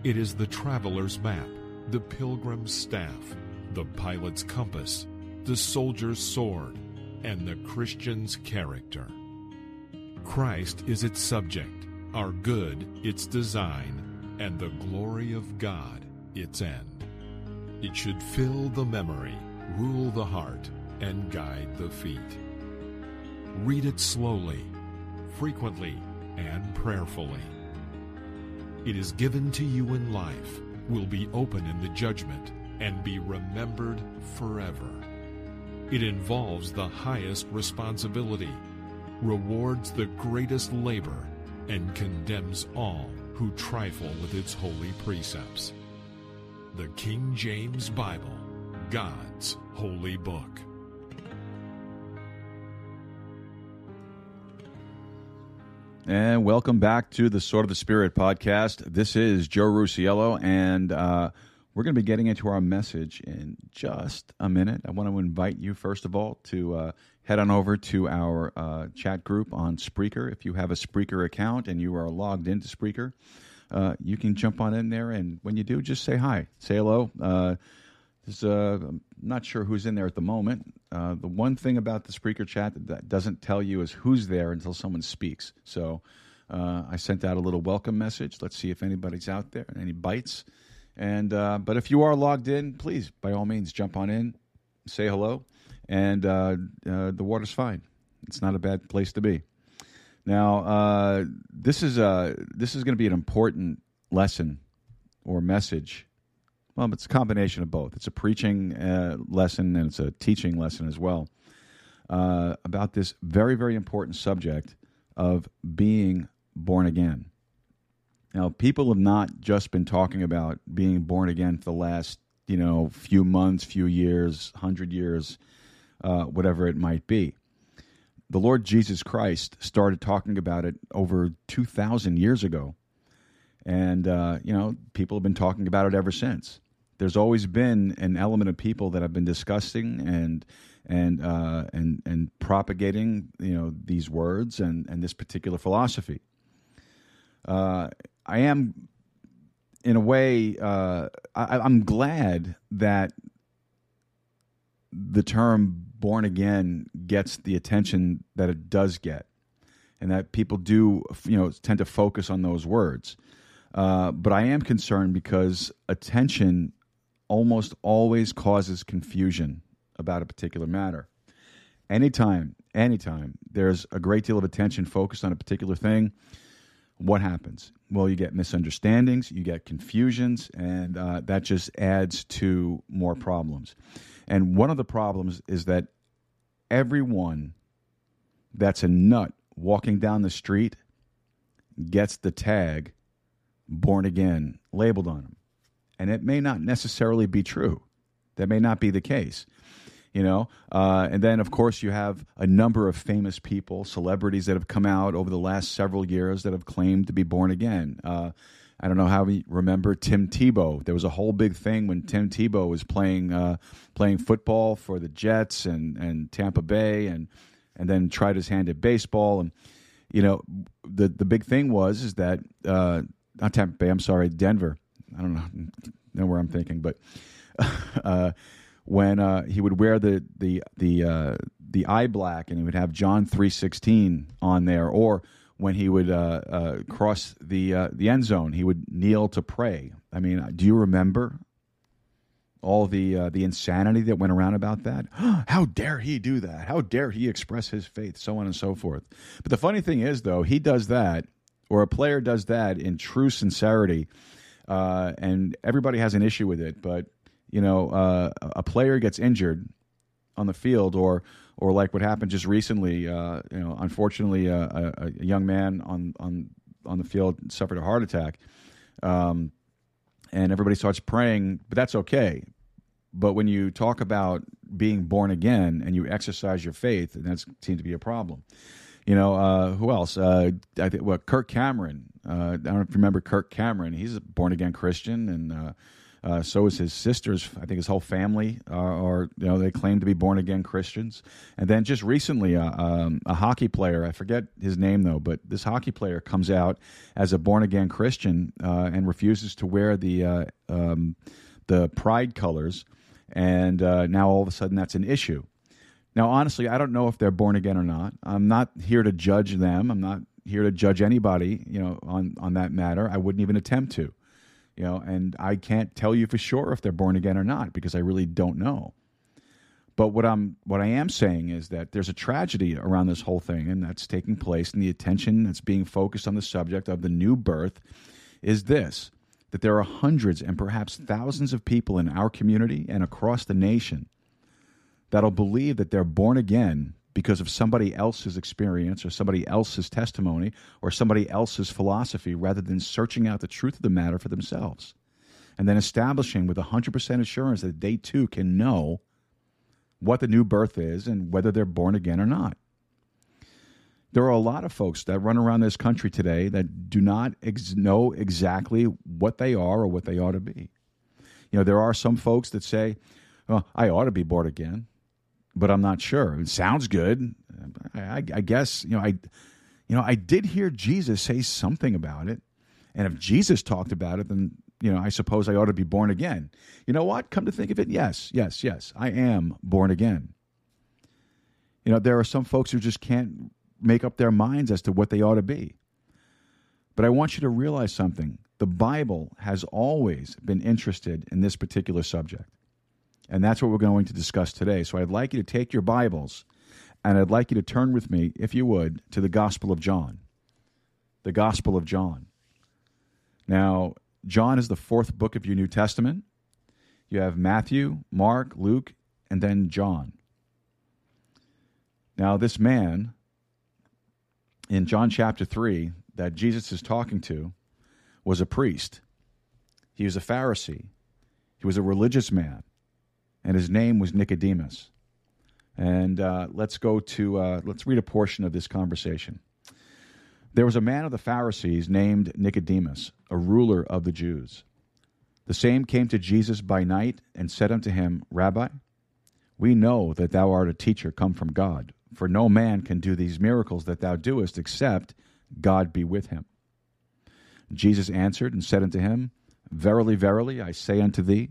It is the traveler's map, the pilgrim's staff, the pilot's compass, the soldier's sword, and the Christian's character. Christ is its subject, our good its design, and the glory of God its end. It should fill the memory, rule the heart, and guide the feet. Read it slowly, frequently, and prayerfully. It is given to you in life, will be open in the judgment, and be remembered forever. It involves the highest responsibility, rewards the greatest labor, and condemns all who trifle with its holy precepts. The King James Bible, God's holy book.
And welcome back to the Sword of the Spirit podcast. This is Joe Ruscio, and uh, we're going to be getting into our message in just a minute. I want to invite you, first of all, to uh, head on over to our uh, chat group on Spreaker. If you have a Spreaker account and you are logged into Spreaker, uh, you can jump on in there. And when you do, just say hi, say hello. uh, uh I'm not sure who's in there at the moment. Uh, the one thing about the Spreaker chat that doesn't tell you is who's there until someone speaks. So uh, I sent out a little welcome message. Let's see if anybody's out there. Any bites? And uh, but if you are logged in, please by all means jump on in, say hello, and uh, uh, the water's fine. It's not a bad place to be. Now uh, this is uh, this is going to be an important lesson or message. Well, it's a combination of both. It's a preaching uh, lesson and it's a teaching lesson as well uh, about this very very important subject of being born again. Now, people have not just been talking about being born again for the last, you know, few months, few years, hundred years, uh, whatever it might be. The Lord Jesus Christ started talking about it over 2,000 years ago. And, uh, you know, people have been talking about it ever since. There's always been an element of people that have been discussing and and uh, and and propagating, you know, these words and and this particular philosophy. Uh, I am, in a way, uh, I, I'm glad that the term born again gets the attention that it does get, and that people do, you know, tend to focus on those words. Uh, but I am concerned because attention almost always causes confusion about a particular matter. Anytime, anytime there's a great deal of attention focused on a particular thing, what happens? Well, you get misunderstandings, you get confusions, and uh, that just adds to more problems. And one of the problems is that everyone that's a nut walking down the street gets the tag born again labeled on them. And it may not necessarily be true. That may not be the case you know uh, and then of course you have a number of famous people celebrities that have come out over the last several years that have claimed to be born again uh, I don't know how we remember Tim Tebow. There was a whole big thing when Tim Tebow was playing uh, playing football for the Jets and, and Tampa Bay, and and then tried his hand at baseball. And you know, the the big thing was is that uh, not Tampa Bay. I'm sorry, Denver. I don't know, [LAUGHS] know where I'm thinking, but [LAUGHS] uh, when uh, he would wear the the the uh, the eye black and he would have John three sixteen on there, or when he would uh, uh cross the uh, the end zone, he would kneel to pray. I mean, do you remember all the uh, the insanity that went around about that? [GASPS] How dare he do that? How dare he express his faith? So on and so forth. But the funny thing is, though, he does that, or a player does that in true sincerity. and everybody has an issue with it, but you know uh, a player gets injured on the field or or like what happened just recently uh, you know unfortunately uh, a, a, young man on on on the field suffered a heart attack um, and everybody starts praying but that's okay but when you talk about being born again and you exercise your faith and that seems to be a problem you know uh, who else uh, i think what kirk cameron uh, i don't remember kirk cameron he's a born again christian and uh, so is his sisters. I think his whole family uh, are, you know, they claim to be born again Christians. And then just recently, uh, um, a hockey player, I forget his name though, but this hockey player comes out as a born again Christian uh, and refuses to wear the uh, um, the pride colors. And uh, now all of a sudden, that's an issue. Now, honestly, I don't know if they're born again or not. I'm not here to judge them. I'm not here to judge anybody, you know, on on that matter. I wouldn't even attempt to you know, and I can't tell you for sure if they're born again or not because I really don't know. But what I'm what I am saying is that there's a tragedy around this whole thing, and that's taking place, and the attention that's being focused on the subject of the new birth is this that there are hundreds and perhaps thousands of people in our community and across the nation that'll believe that they're born again because of somebody else's experience or somebody else's testimony or somebody else's philosophy rather than searching out the truth of the matter for themselves and then establishing with 100% assurance that they too can know what the new birth is and whether they're born again or not. There are a lot of folks that run around this country today that do not ex- know exactly what they are or what they ought to be. You know, there are some folks that say, well, oh, I ought to be born again but I'm not sure. It sounds good. I, I guess you know I, you know I did hear Jesus say something about it, and if Jesus talked about it, then you know I suppose I ought to be born again. You know what? Come to think of it, yes, yes, yes, I am born again. You know there are some folks who just can't make up their minds as to what they ought to be. But I want you to realize something. The Bible has always been interested in this particular subject. And that's what we're going to discuss today. So I'd like you to take your Bibles and I'd like you to turn with me, if you would, to the Gospel of John. The Gospel of John. Now, John is the fourth book of your New Testament. You have Matthew, Mark, Luke, and then John. Now, this man in John chapter 3 that Jesus is talking to was a priest, he was a Pharisee, he was a religious man and his name was Nicodemus. And uh, let's go to, uh, let's read a portion of this conversation. There was a man of the Pharisees named Nicodemus, a ruler of the Jews. The same came to Jesus by night and said unto him, Rabbi, we know that thou art a teacher come from God, for no man can do these miracles that thou doest except God be with him. Jesus answered and said unto him, Verily, verily, I say unto thee,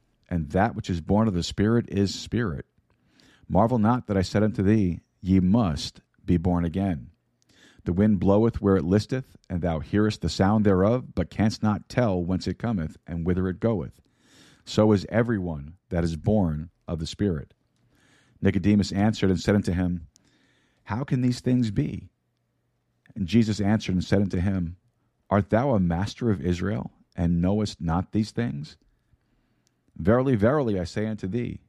and that which is born of the Spirit is spirit. Marvel not that I said unto thee, Ye must be born again. The wind bloweth where it listeth, and thou hearest the sound thereof, but canst not tell whence it cometh and whither it goeth. So is every one that is born of the Spirit. Nicodemus answered and said unto him, How can these things be? And Jesus answered and said unto him, Art thou a master of Israel, and knowest not these things? Verily, verily, I say unto thee,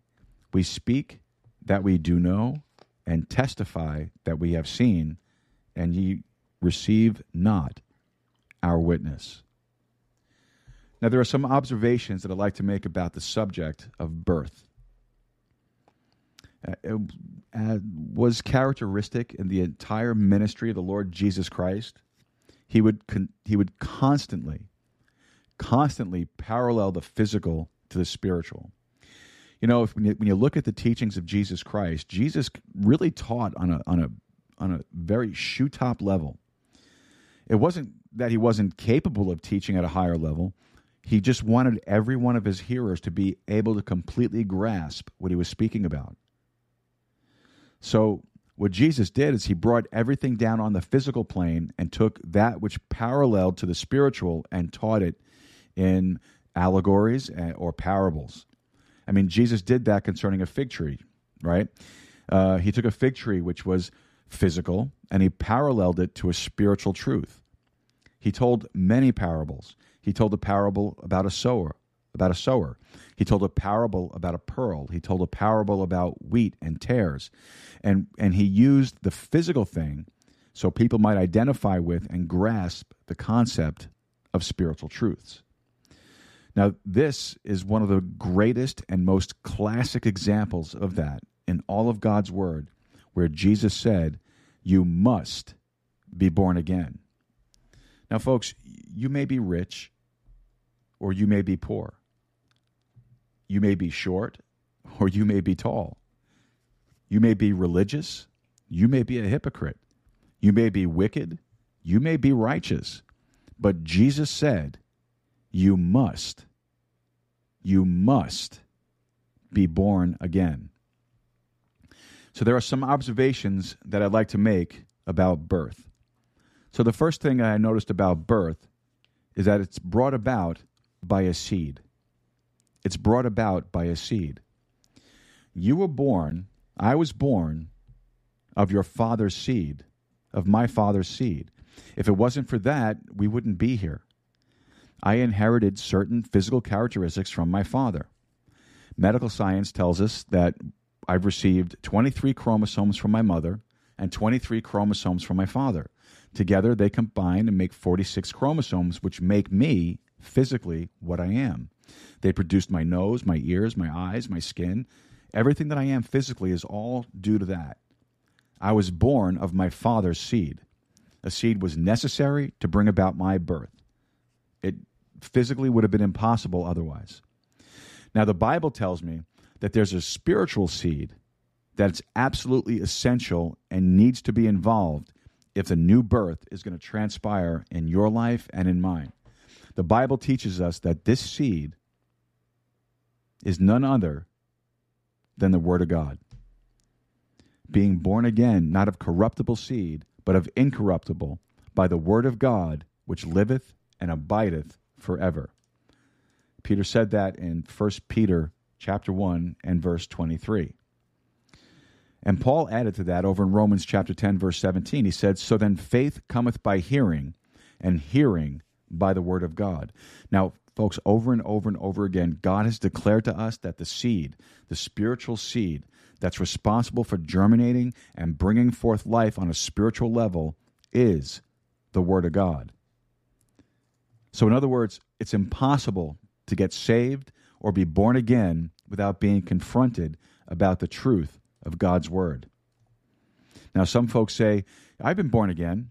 we speak that we do know, and testify that we have seen, and ye receive not our witness. Now, there are some observations that I'd like to make about the subject of birth. Uh, it uh, was characteristic in the entire ministry of the Lord Jesus Christ. He would, con- he would constantly, constantly parallel the physical to the spiritual. You know, if, when, you, when you look at the teachings of Jesus Christ, Jesus really taught on a, on a, on a very shoe top level. It wasn't that he wasn't capable of teaching at a higher level. He just wanted every one of his hearers to be able to completely grasp what he was speaking about. So, what Jesus did is he brought everything down on the physical plane and took that which paralleled to the spiritual and taught it in allegories eh, or parables. I mean, Jesus did that concerning a fig tree, right? Uh, he took a fig tree, which was physical, and he paralleled it to a spiritual truth. He told many parables. He told a parable about a sower, about a sower. He told a parable about a pearl. He told a parable about wheat and tares. And, and he used the physical thing so people might identify with and grasp the concept of spiritual truths. Now, this is one of the greatest and most classic examples of that in all of God's Word, where Jesus said, You must be born again. Now, folks, you may be rich or you may be poor. You may be short or you may be tall. You may be religious. You may be a hypocrite. You may be wicked. You may be righteous. But Jesus said, you must, you must be born again. So, there are some observations that I'd like to make about birth. So, the first thing I noticed about birth is that it's brought about by a seed. It's brought about by a seed. You were born, I was born of your father's seed, of my father's seed. If it wasn't for that, we wouldn't be here. I inherited certain physical characteristics from my father. Medical science tells us that I've received 23 chromosomes from my mother and 23 chromosomes from my father. Together, they combine and make 46 chromosomes, which make me physically what I am. They produced my nose, my ears, my eyes, my skin. Everything that I am physically is all due to that. I was born of my father's seed. A seed was necessary to bring about my birth physically would have been impossible otherwise. Now, the Bible tells me that there's a spiritual seed that's absolutely essential and needs to be involved if the new birth is going to transpire in your life and in mine. The Bible teaches us that this seed is none other than the Word of God. Being born again, not of corruptible seed, but of incorruptible, by the Word of God, which liveth and abideth forever. Peter said that in 1 Peter chapter 1 and verse 23. And Paul added to that over in Romans chapter 10 verse 17. He said, "So then faith cometh by hearing, and hearing by the word of God." Now, folks, over and over and over again, God has declared to us that the seed, the spiritual seed that's responsible for germinating and bringing forth life on a spiritual level is the word of God. So, in other words, it's impossible to get saved or be born again without being confronted about the truth of God's word. Now, some folks say, I've been born again.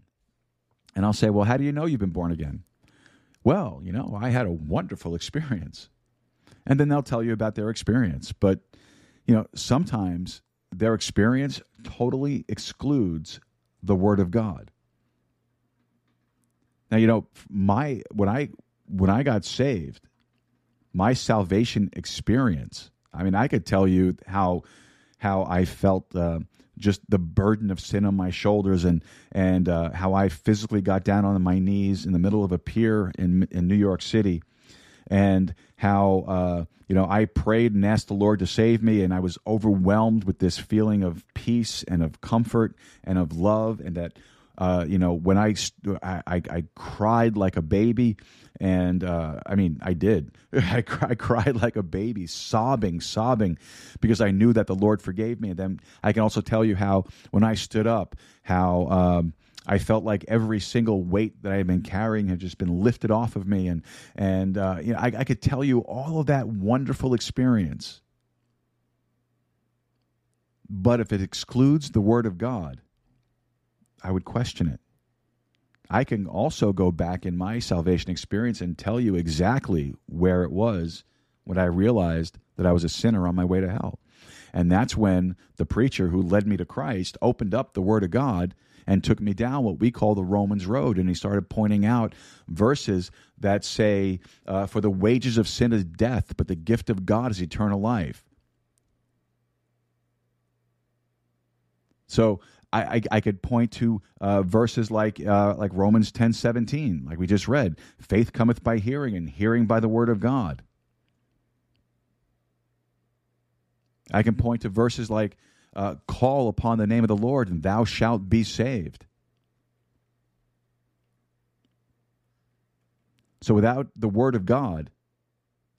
And I'll say, Well, how do you know you've been born again? Well, you know, I had a wonderful experience. And then they'll tell you about their experience. But, you know, sometimes their experience totally excludes the Word of God. Now you know my when I when I got saved, my salvation experience. I mean, I could tell you how how I felt uh, just the burden of sin on my shoulders, and and uh, how I physically got down on my knees in the middle of a pier in in New York City, and how uh, you know I prayed and asked the Lord to save me, and I was overwhelmed with this feeling of peace and of comfort and of love, and that uh, you know, when I, I, I cried like a baby, and uh, I mean, I did. [LAUGHS] I, I, cried like a baby, sobbing, sobbing, because I knew that the Lord forgave me. And then I can also tell you how when I stood up, how. Um, I felt like every single weight that I had been carrying had just been lifted off of me, and and uh, you know I, I could tell you all of that wonderful experience. But if it excludes the Word of God, I would question it. I can also go back in my salvation experience and tell you exactly where it was when I realized that I was a sinner on my way to hell. And that's when the preacher who led me to Christ opened up the Word of God and took me down what we call the Romans Road. And he started pointing out verses that say, uh, For the wages of sin is death, but the gift of God is eternal life. So I, I, I could point to uh, verses like uh, like Romans ten seventeen, like we just read. Faith cometh by hearing, and hearing by the word of God. I can point to verses like uh, "Call upon the name of the Lord, and thou shalt be saved." So without the word of God,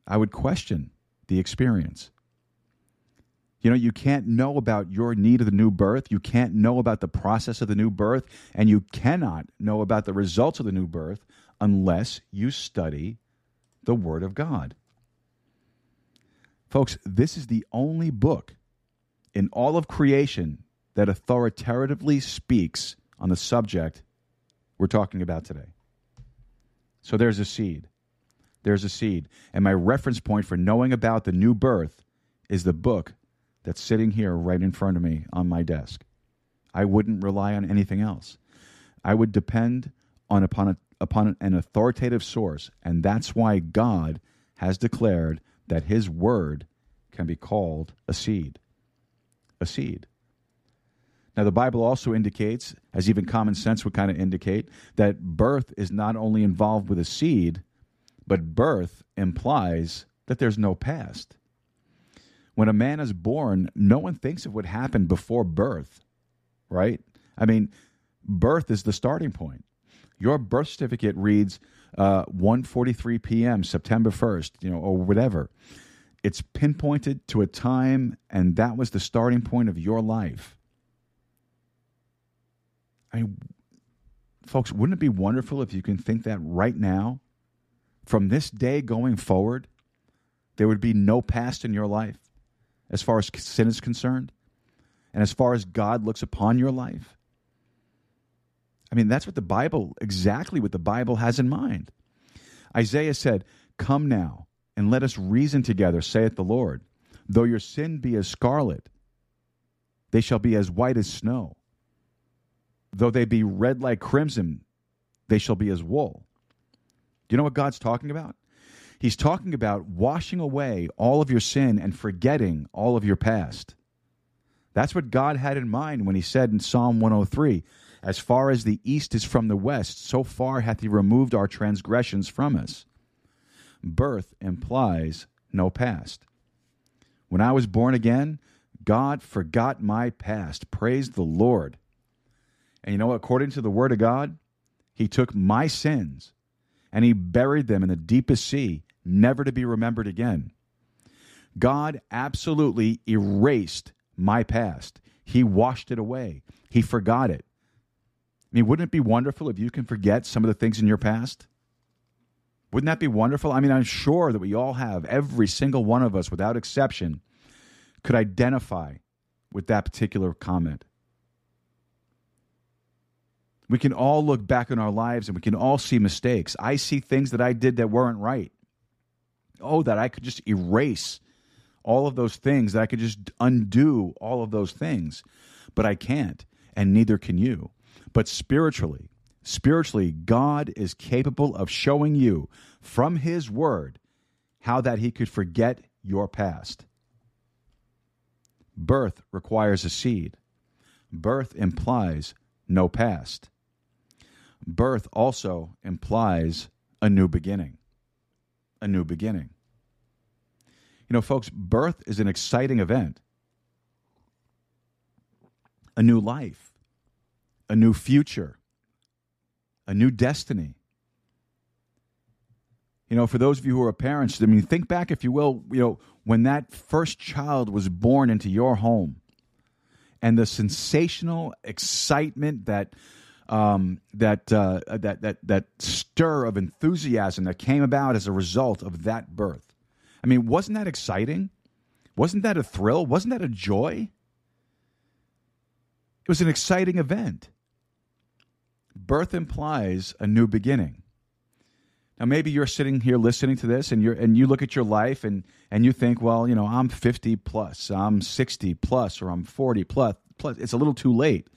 I would question the experience. You know, you can't know about your need of the new birth. You can't know about the process of the new birth. And you cannot know about the results of the new birth unless you study the Word of God. Folks, this is the only book in all of creation that authoritatively speaks on the subject we're talking about today. So there's a seed. There's a seed. And my reference point for knowing about the new birth is the book that's sitting here right in front of me on my desk. I wouldn't rely on anything else. I would depend on upon a, upon an authoritative source, and that's why God has declared that his word can be called a seed. A seed. Now, the Bible also indicates, as even common sense would kind of indicate, that birth is not only involved with a seed, but birth implies that there's no past when a man is born, no one thinks of what happened before birth, right? I mean, birth is the starting point. Your birth certificate reads uh, 1:43 p.m. September 1st, you know, or whatever. It's pinpointed to a time, and that was the starting point of your life. I, folks, wouldn't it be wonderful if you can think that right now, from this day going forward, there would be no past in your life? as far as sin is concerned and as far as God looks upon your life. I mean, that's what the Bible, exactly what the Bible has in mind. Isaiah said, Come now and let us reason together, saith the Lord. Though your sin be as scarlet, they shall be as white as snow. Though they be red like crimson, they shall be as wool. Do you know what God's talking about? He's talking about washing away all of your sin and forgetting all of your past. That's what God had in mind when he said in Psalm 103 As far as the east is from the west, so far hath he removed our transgressions from us. Birth implies no past. When I was born again, God forgot my past. Praise the Lord. And you know, according to the Word of God, He took my sins and He buried them in the deepest sea never to be remembered again. God absolutely erased my past. He washed it away. He forgot it. I mean, wouldn't it be wonderful if you can forget some of the things in your past? Wouldn't that be wonderful? I mean, I'm sure that we all have, every single one of us, without exception, could identify with that particular comment. We can all look back in our lives and we can all see mistakes. I see things that I did that weren't right oh, that I could just erase all of those things, that I could just undo all of those things. But I can't, and neither can you. But spiritually, spiritually, God is capable of showing you from His Word how that He could forget your past. Birth requires a seed, birth implies no past. Birth also implies a new beginning a new beginning. You know, folks, birth is an exciting event. A new life, a new future, a new destiny. You know, for those of you who are parents, I mean, think back, if you will, you know, when that first child was born into your home and the sensational excitement that um, that uh, that that that stir of enthusiasm that came about as a result of that birth. I mean, wasn't that exciting? Wasn't that a thrill? Wasn't that a joy? It was an exciting event. Birth implies a new beginning. Now, maybe you're sitting here listening to this, and you and you look at your life, and and you think, well, you know, I'm 50 plus, I'm 60 plus, or I'm 40 plus. Plus, it's a little too late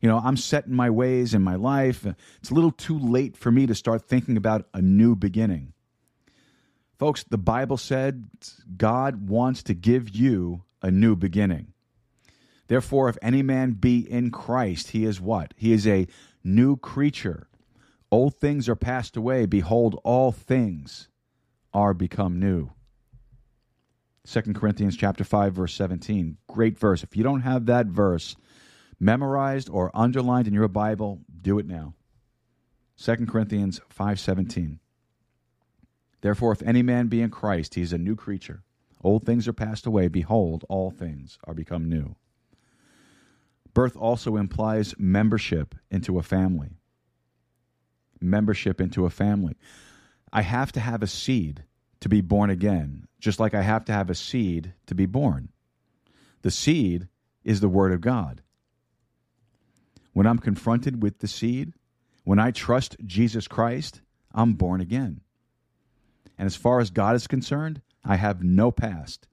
you know, I'm set in my ways in my life. It's a little too late for me to start thinking about a new beginning. Folks, the Bible said God wants to give you a new beginning. Therefore, if any man be in Christ, he is what? He is a new creature. Old things are passed away. Behold, all things are become new. 2 Corinthians chapter 5 verse 17. Great verse. If you don't have that verse, memorized or underlined in your Bible, do it now. 2 Corinthians 5:17. Therefore if any man be in Christ, he is a new creature. Old things are passed away; behold, all things are become new. Birth also implies membership into a family. Membership into a family. I have to have a seed to be born again, just like I have to have a seed to be born. The seed is the Word of God. When I'm confronted with the seed, when I trust Jesus Christ, I'm born again. And as far as God is concerned, I have no past.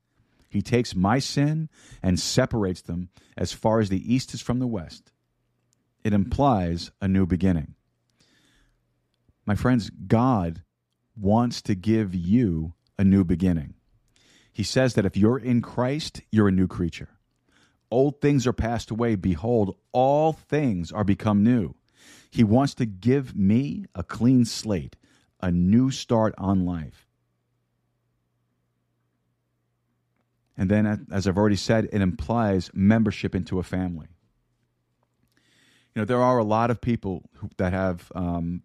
He takes my sin and separates them as far as the east is from the west. It implies a new beginning. My friends, God wants to give you a new beginning. He says that if you're in Christ, you're a new creature. Old things are passed away. Behold, all things are become new. He wants to give me a clean slate, a new start on life. And then, as I've already said, it implies membership into a family. You know, there are a lot of people who, that have um,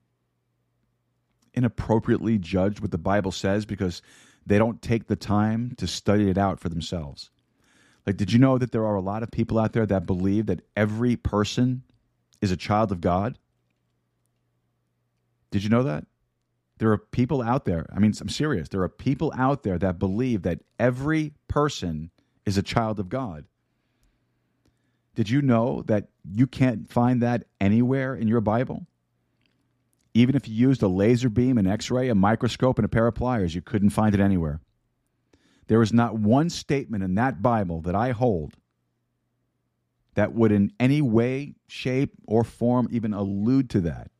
inappropriately judged what the Bible says because they don't take the time to study it out for themselves. Like, did you know that there are a lot of people out there that believe that every person is a child of God? Did you know that? There are people out there, I mean, I'm serious. There are people out there that believe that every person is a child of God. Did you know that you can't find that anywhere in your Bible? Even if you used a laser beam, an x ray, a microscope, and a pair of pliers, you couldn't find it anywhere. There is not one statement in that Bible that I hold that would in any way, shape, or form even allude to that,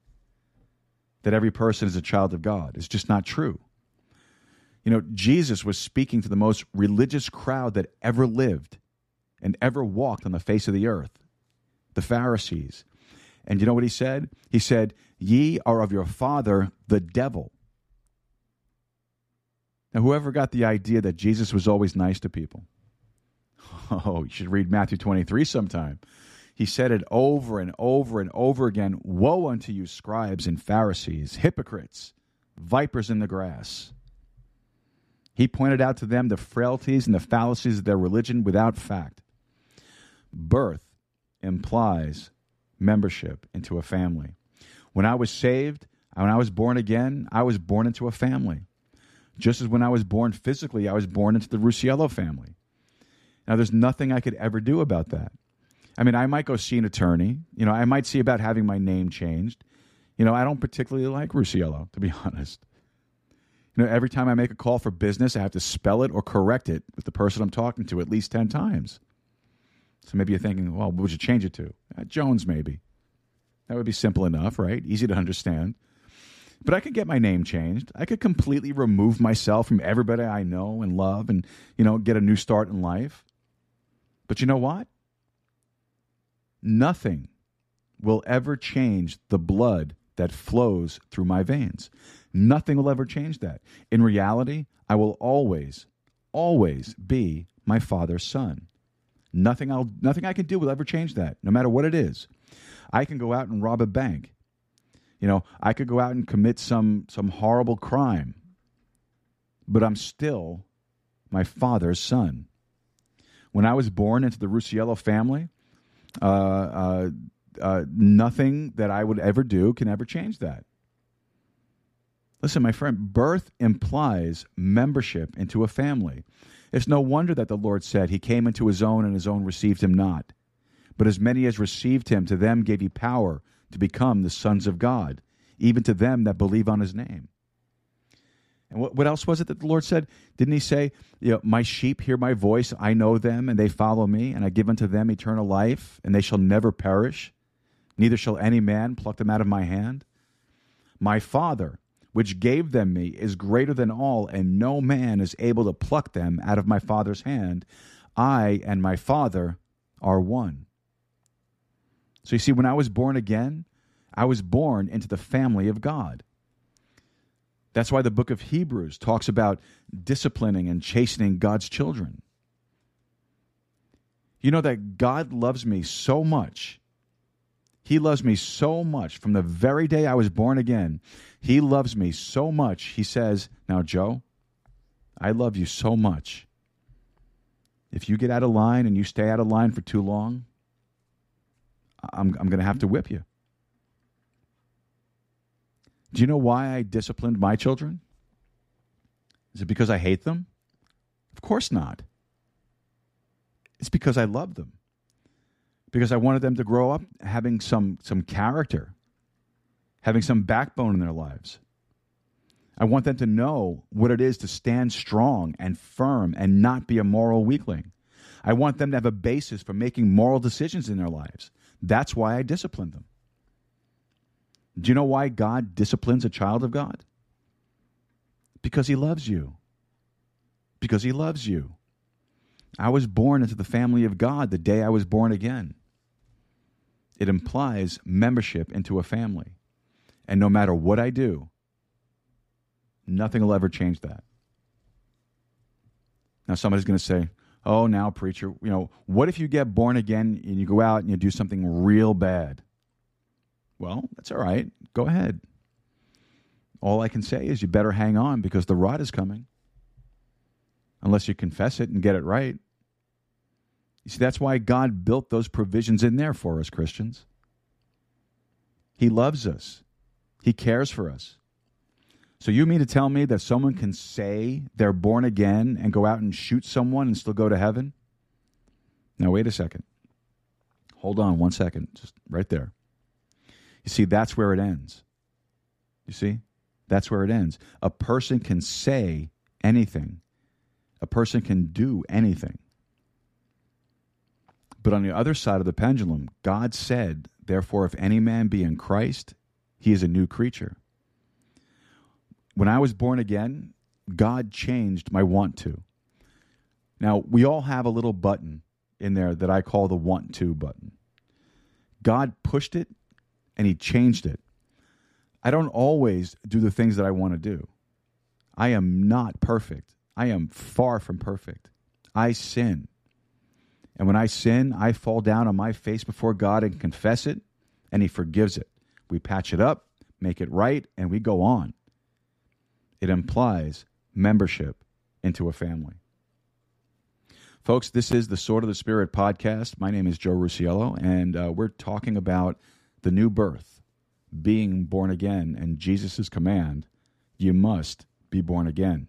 that every person is a child of God. It's just not true. You know, Jesus was speaking to the most religious crowd that ever lived and ever walked on the face of the earth, the Pharisees. And you know what he said? He said, Ye are of your father, the devil. Now, whoever got the idea that Jesus was always nice to people, [LAUGHS] oh, you should read Matthew 23 sometime. He said it over and over and over again Woe unto you, scribes and Pharisees, hypocrites, vipers in the grass. He pointed out to them the frailties and the fallacies of their religion without fact. Birth implies membership into a family. When I was saved, when I was born again, I was born into a family. Just as when I was born physically, I was born into the Russiello family. Now, there's nothing I could ever do about that. I mean, I might go see an attorney. You know, I might see about having my name changed. You know, I don't particularly like Russiello, to be [LAUGHS] honest. You know, every time I make a call for business, I have to spell it or correct it with the person I'm talking to at least 10 times. So maybe you're thinking, well, what would you change it to? Uh, Jones, maybe. That would be simple enough, right? Easy to understand. But I could get my name changed. I could completely remove myself from everybody I know and love and, you know, get a new start in life. But you know what? Nothing will ever change the blood that flows through my veins. Nothing will ever change that. In reality, I will always, always be my father's son. Nothing I'll nothing I can do will ever change that, no matter what it is. I can go out and rob a bank you know, I could go out and commit some some horrible crime, but I'm still my father's son. When I was born into the Russiello family, uh, uh, uh, nothing that I would ever do can ever change that. Listen, my friend, birth implies membership into a family. It's no wonder that the Lord said, He came into His own, and His own received Him not. But as many as received Him, to them gave He power to become the sons of God, even to them that believe on his name. And what, what else was it that the Lord said? Didn't he say, you know, My sheep hear my voice, I know them, and they follow me, and I give unto them eternal life, and they shall never perish, neither shall any man pluck them out of my hand? My Father, which gave them me, is greater than all, and no man is able to pluck them out of my Father's hand. I and my Father are one. So you see, when I was born again, I was born into the family of God. That's why the book of Hebrews talks about disciplining and chastening God's children. You know that God loves me so much. He loves me so much from the very day I was born again. He loves me so much. He says, Now, Joe, I love you so much. If you get out of line and you stay out of line for too long, I'm, I'm going to have to whip you. Do you know why I disciplined my children? Is it because I hate them? Of course not. It's because I love them. Because I wanted them to grow up having some, some character, having some backbone in their lives. I want them to know what it is to stand strong and firm and not be a moral weakling. I want them to have a basis for making moral decisions in their lives. That's why I discipline them. Do you know why God disciplines a child of God? Because he loves you. Because he loves you. I was born into the family of God the day I was born again. It implies membership into a family. And no matter what I do, nothing will ever change that. Now, somebody's going to say, oh, now, preacher, you know, what if you get born again and you go out and you do something real bad? Well, that's all right. Go ahead. All I can say is you better hang on because the rod is coming. Unless you confess it and get it right. You see, that's why God built those provisions in there for us, Christians. He loves us, He cares for us. So you mean to tell me that someone can say they're born again and go out and shoot someone and still go to heaven? Now wait a second. Hold on one second, just right there. You see, that's where it ends. You see? That's where it ends. A person can say anything. A person can do anything. But on the other side of the pendulum, God said, Therefore, if any man be in Christ, he is a new creature when I was born again, God changed my want to. Now, we all have a little button in there that I call the want to button. God pushed it and He changed it. I don't always do the things that I want to do. I am not perfect. I am far from perfect. I sin. And when I sin, I fall down on my face before God and confess it, and He forgives it. We patch it up, make it right, and we go on it implies membership into a family. Folks, this is the Sword of the Spirit podcast. My name is Joe Rusiello, and uh, we're talking about the new birth, being born again, and Jesus' command you must be born again.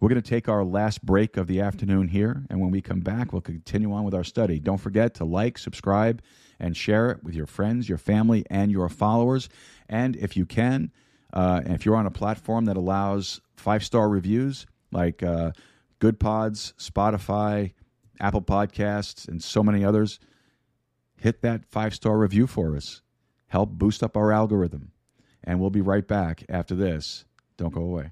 We're going to take our last break of the afternoon here, and when we come back, we'll continue on with our study. Don't forget to like, subscribe, and share it with your friends, your family, and your followers. And if you can, uh, and if you're on a platform that allows five star reviews like uh, Goodpods, Spotify, Apple Podcasts, and so many others, hit that five star review for us. Help boost up our algorithm. And we'll be right back after this. Don't go away.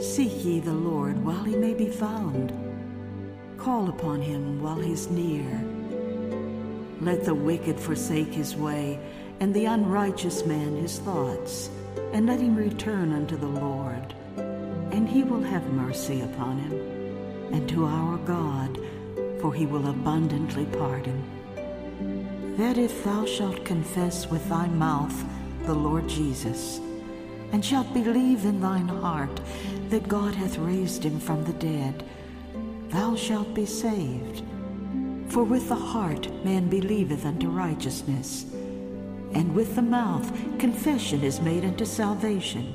Seek ye the Lord while he may be found. Call upon him while he's near. Let the wicked forsake his way, and the unrighteous man his thoughts, and let him return unto the Lord, and he will have mercy upon him, and to our God, for he will abundantly pardon. That if thou shalt confess with thy mouth the Lord Jesus, and shalt believe in thine heart that God hath raised him from the dead, thou shalt be saved. For with the heart man believeth unto righteousness, and with the mouth confession is made unto salvation.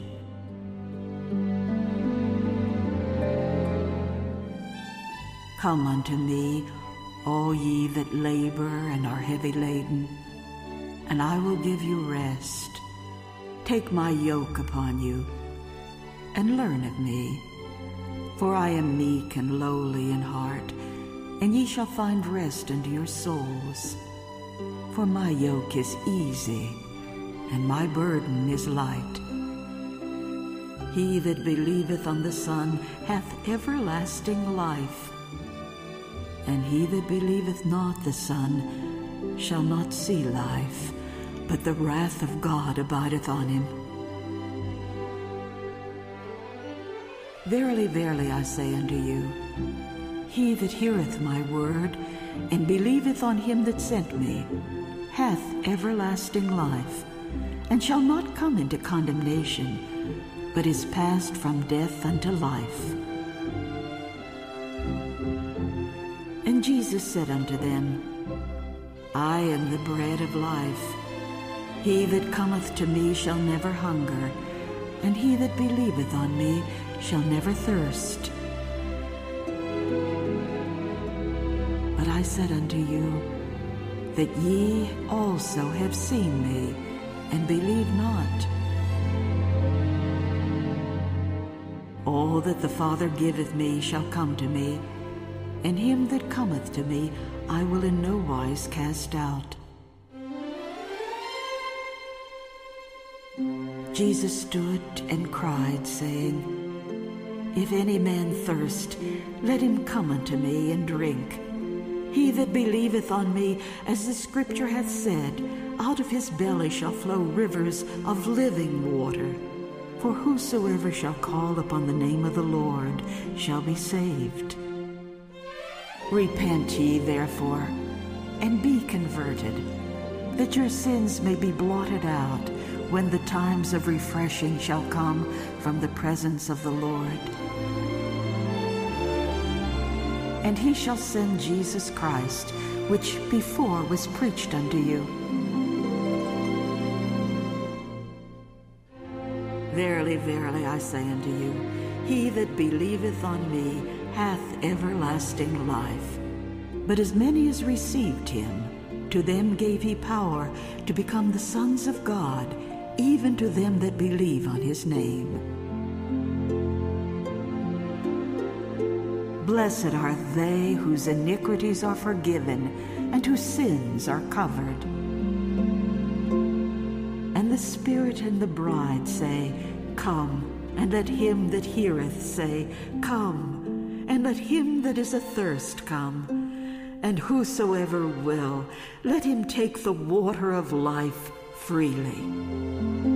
Come unto me, all ye that labor and are heavy laden, and I will give you rest. Take my yoke upon you and learn of me. For I am meek and lowly in heart, and ye shall find rest unto your souls. For my yoke is easy, and my burden is light. He that believeth on the Son hath everlasting life, and he that believeth not the Son shall not see life but the wrath of God abideth on him. Verily, verily, I say unto you, he that heareth my word, and believeth on him that sent me, hath everlasting life, and shall not come into condemnation, but is passed from death unto life. And Jesus said unto them, I am the bread of life. He that cometh to me shall never hunger, and he that believeth on me shall never thirst. But I said unto you, that ye also have seen me, and believe not. All that the Father giveth me shall come to me, and him that cometh to me I will in no wise cast out. Jesus stood and cried, saying, If any man thirst, let him come unto me and drink. He that believeth on me, as the scripture hath said, out of his belly shall flow rivers of living water. For whosoever shall call upon the name of the Lord shall be saved. Repent ye therefore, and be converted, that your sins may be blotted out when the times of refreshing shall come from the presence of the Lord. And he shall send Jesus Christ, which before was preached unto you. Verily, verily, I say unto you, he that believeth on me hath everlasting life. But as many as received him, to them gave he power to become the sons of God even to them that believe on his name. Blessed are they whose iniquities are forgiven and whose sins are covered. And the Spirit and the bride say, Come. And let him that heareth say, Come. And let him that is athirst come. And whosoever will, let him take the water of life freely.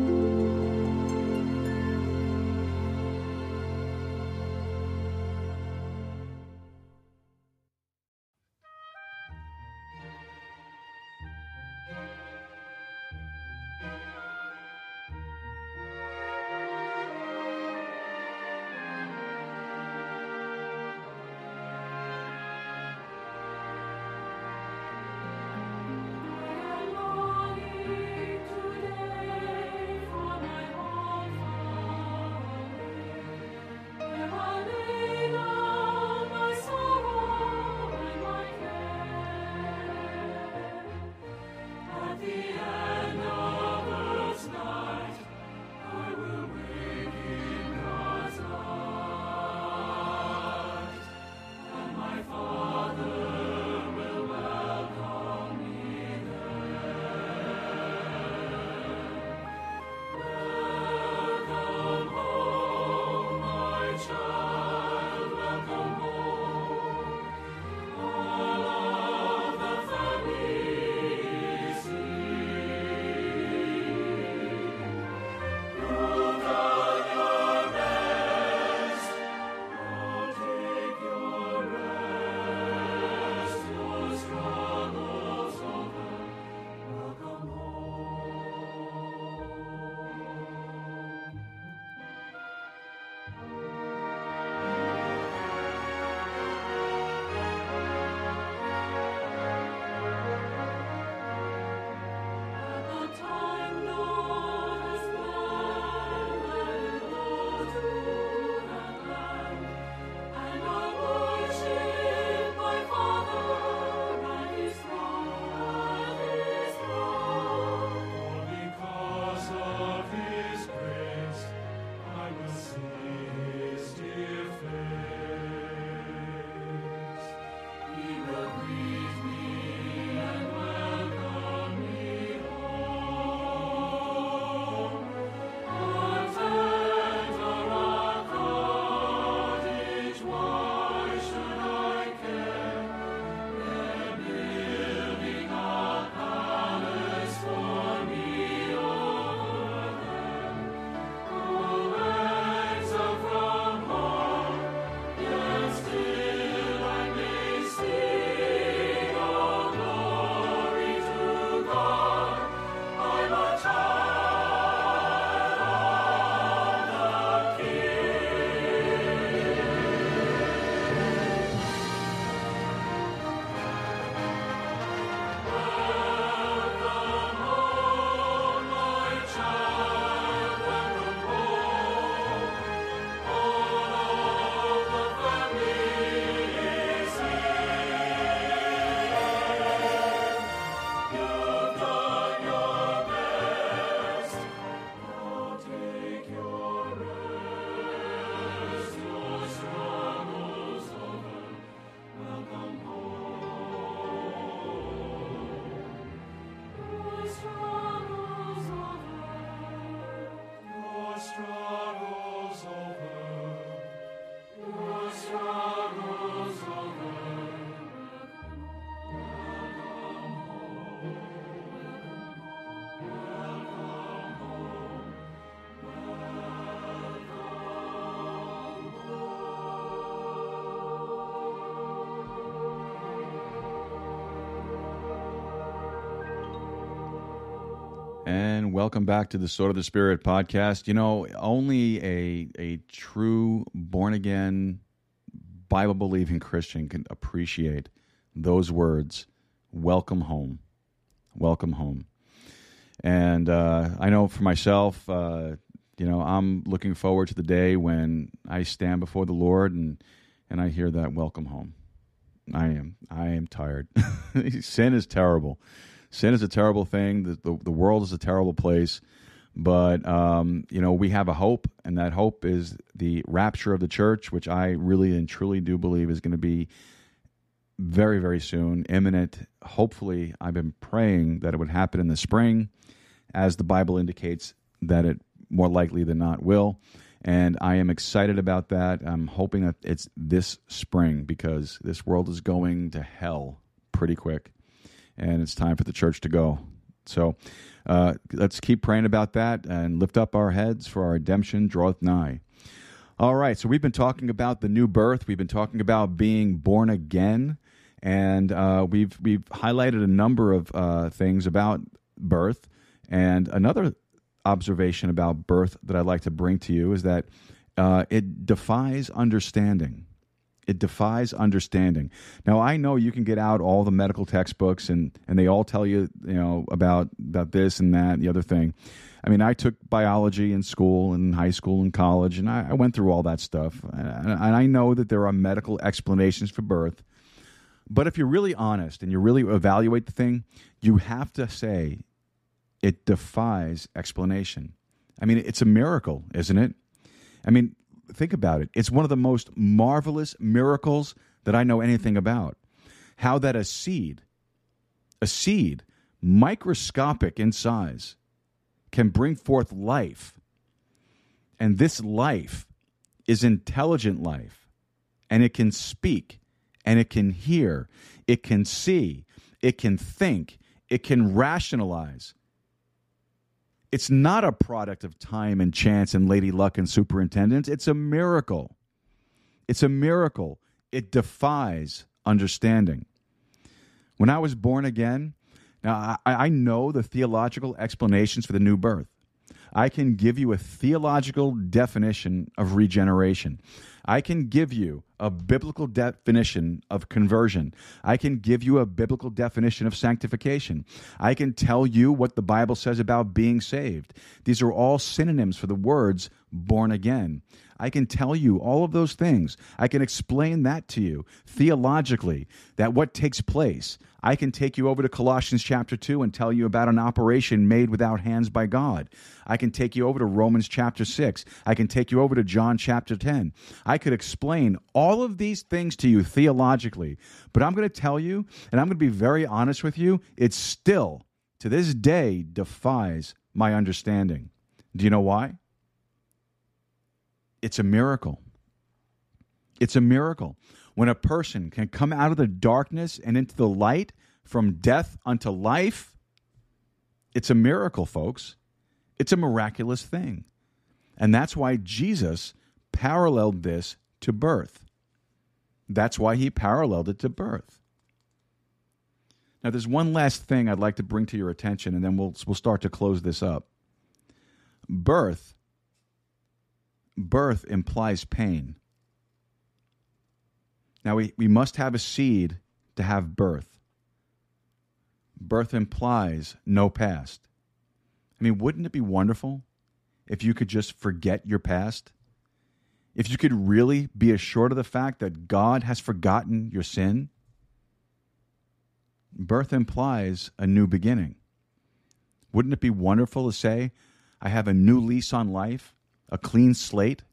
welcome back to the Sword of the Spirit podcast. You know, only a a true born again Bible believing Christian can appreciate those words, welcome home. Welcome home. And uh, I know for myself, uh, you know, I'm looking forward to the day when I stand before the Lord and and I hear that welcome home. I am I am tired. [LAUGHS] Sin is terrible sin is a terrible thing. The, the, the world is a terrible place. But, um, you know, we have a hope, and that hope is the rapture of the church, which I really and truly do believe is going to be very, very soon, imminent. Hopefully, I've been praying that it would happen in the spring, as the Bible indicates that it more likely than not will. And I am excited about that. I'm hoping that it's this spring because this world is going to hell pretty quick and it's time for the church to go. So uh, let's keep praying about that and lift up our heads for our redemption draweth nigh. All right, so we've been talking about the new birth. We've been talking about being born again, and uh, we've we've highlighted a number of uh, things about birth. And another observation about birth that I'd like to bring to you is that uh, it defies understanding it defies understanding. Now I know you can get out all the medical textbooks and and they all tell you you know about about this and that and the other thing. I mean, I took biology in school and high school and college, and I, I went through all that stuff. And, and I know that there are medical explanations for birth, but if you're really honest and you really evaluate the thing, you have to say it defies explanation. I mean, it's a miracle, isn't it? I mean, think about it. It's one of the most marvelous miracles that I know anything about. How that a seed, a seed microscopic in size, can bring forth life. And this life is intelligent life, and it can speak, and it can hear, it can see, it can think, it can rationalize it's not a product of time and chance and lady luck and superintendence. It's a miracle. It's a miracle. It defies understanding. When I was born again, now I, I know the theological explanations for the new birth. I can give you a theological definition of regeneration. I can give you a biblical definition of conversion. I can give you a biblical definition of sanctification. I can tell you what the Bible says about being saved. These are all synonyms for the words born again. I can tell you all of those things. I can explain that to you theologically, that what takes place. I can take you over to Colossians chapter 2 and tell you about an operation made without hands by God. I can take you over to Romans chapter 6. I can take you over to John chapter 10. I could explain all of these things to you theologically, but I'm going to tell you, and I'm going to be very honest with you, it still, to this day, defies my understanding. Do you know why? It's a miracle. It's a miracle when a person can come out of the darkness and into the light from death unto life. It's a miracle, folks. It's a miraculous thing. And that's why Jesus paralleled this to birth. That's why he paralleled it to birth. Now, there's one last thing I'd like to bring to your attention, and then we'll, we'll start to close this up. Birth birth implies pain. Now, we, we must have a seed to have birth. Birth implies no past. I mean, wouldn't it be wonderful if you could just forget your past? If you could really be assured of the fact that God has forgotten your sin? Birth implies a new beginning. Wouldn't it be wonderful to say, I have a new lease on life? a clean slate.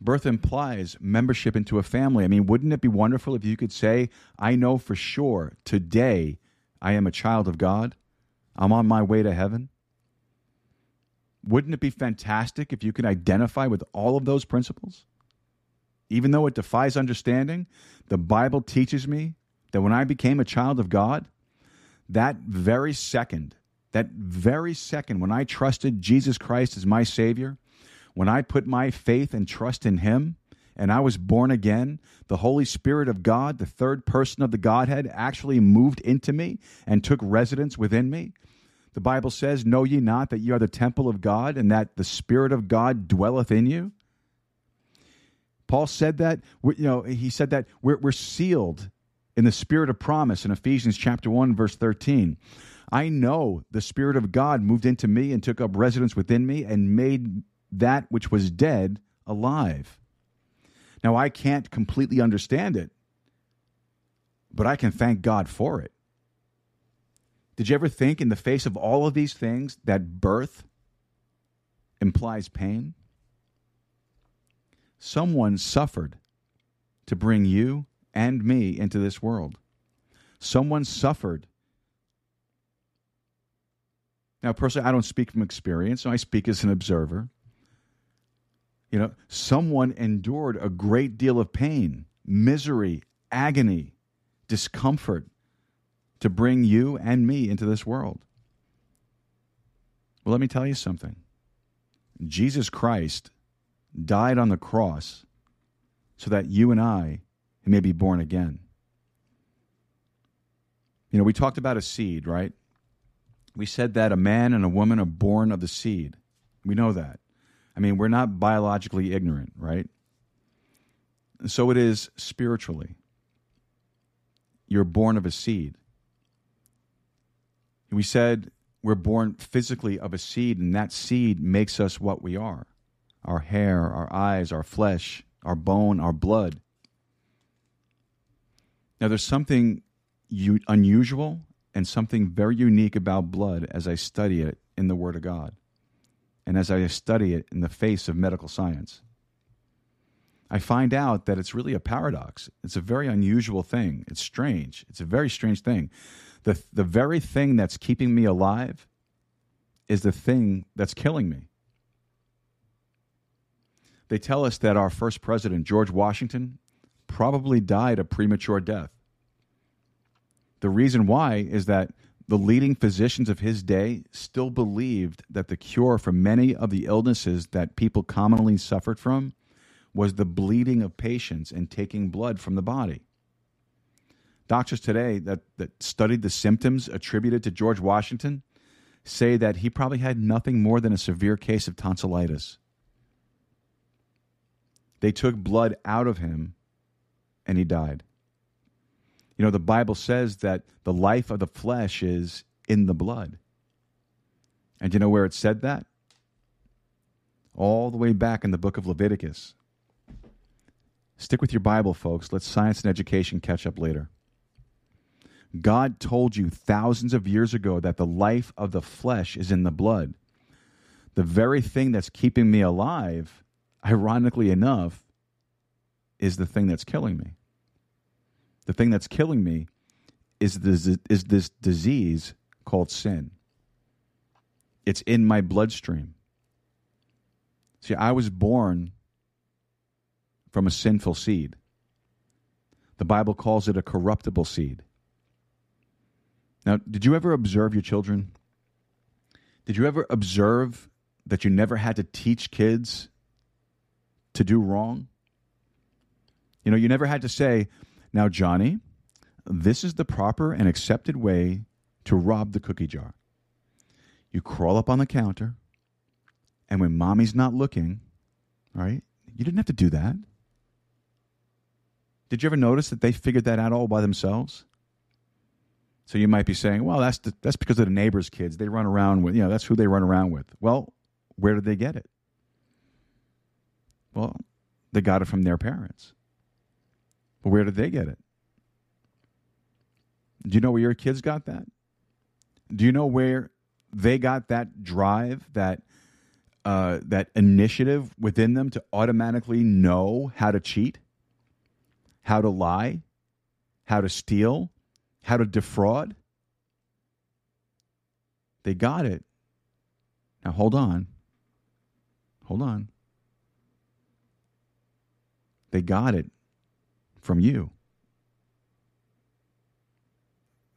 Birth implies membership into a family. I mean, wouldn't it be wonderful if you could say, I know for sure today I am a child of God? I'm on my way to heaven? Wouldn't it be fantastic if you could identify with all of those principles? Even though it defies understanding, the Bible teaches me that when I became a child of God, that very second that very second, when I trusted Jesus Christ as my Savior, when I put my faith and trust in Him, and I was born again, the Holy Spirit of God, the third person of the Godhead, actually moved into me and took residence within me. The Bible says, Know ye not that ye are the temple of God, and that the Spirit of God dwelleth in you? Paul said that, you know, he said that we're, we're sealed in the spirit of promise in Ephesians chapter 1, verse 13. I know the Spirit of God moved into me and took up residence within me and made that which was dead alive. Now, I can't completely understand it, but I can thank God for it. Did you ever think, in the face of all of these things, that birth implies pain? Someone suffered to bring you and me into this world. Someone suffered now, personally, I don't speak from experience, I speak as an observer. You know, someone endured a great deal of pain, misery, agony, discomfort to bring you and me into this world. Well, let me tell you something Jesus Christ died on the cross so that you and I may be born again. You know, we talked about a seed, right? We said that a man and a woman are born of the seed. We know that. I mean, we're not biologically ignorant, right? So it is spiritually. You're born of a seed. We said we're born physically of a seed, and that seed makes us what we are our hair, our eyes, our flesh, our bone, our blood. Now, there's something unusual and something very unique about blood as I study it in the Word of God and as I study it in the face of medical science. I find out that it's really a paradox. It's a very unusual thing. It's strange. It's a very strange thing. The, the very thing that's keeping me alive is the thing that's killing me. They tell us that our first president, George Washington, probably died a premature death. The reason why is that the leading physicians of his day still believed that the cure for many of the illnesses that people commonly suffered from was the bleeding of patients and taking blood from the body. Doctors today that, that studied the symptoms attributed to George Washington say that he probably had nothing more than a severe case of tonsillitis. They took blood out of him and he died. You know, the Bible says that the life of the flesh is in the blood. And you know where it said that? All the way back in the book of Leviticus. Stick with your Bible, folks. Let science and education catch up later. God told you thousands of years ago that the life of the flesh is in the blood. The very thing that's keeping me alive, ironically enough, is the thing that's killing me. The thing that's killing me is this, is this disease called sin. It's in my bloodstream. See, I was born from a sinful seed. The Bible calls it a corruptible seed. Now, did you ever observe your children? Did you ever observe that you never had to teach kids to do wrong? You know, you never had to say, now, Johnny, this is the proper and accepted way to rob the cookie jar. You crawl up on the counter, and when mommy's not looking, right? You didn't have to do that. Did you ever notice that they figured that out all by themselves? So you might be saying, well, that's, the, that's because of the neighbor's kids. They run around with, you know, that's who they run around with. Well, where did they get it? Well, they got it from their parents. But where did they get it? Do you know where your kids got that? Do you know where they got that drive, that uh, that initiative within them to automatically know how to cheat, how to lie, how to steal, how to defraud? They got it. Now hold on. Hold on. They got it from you.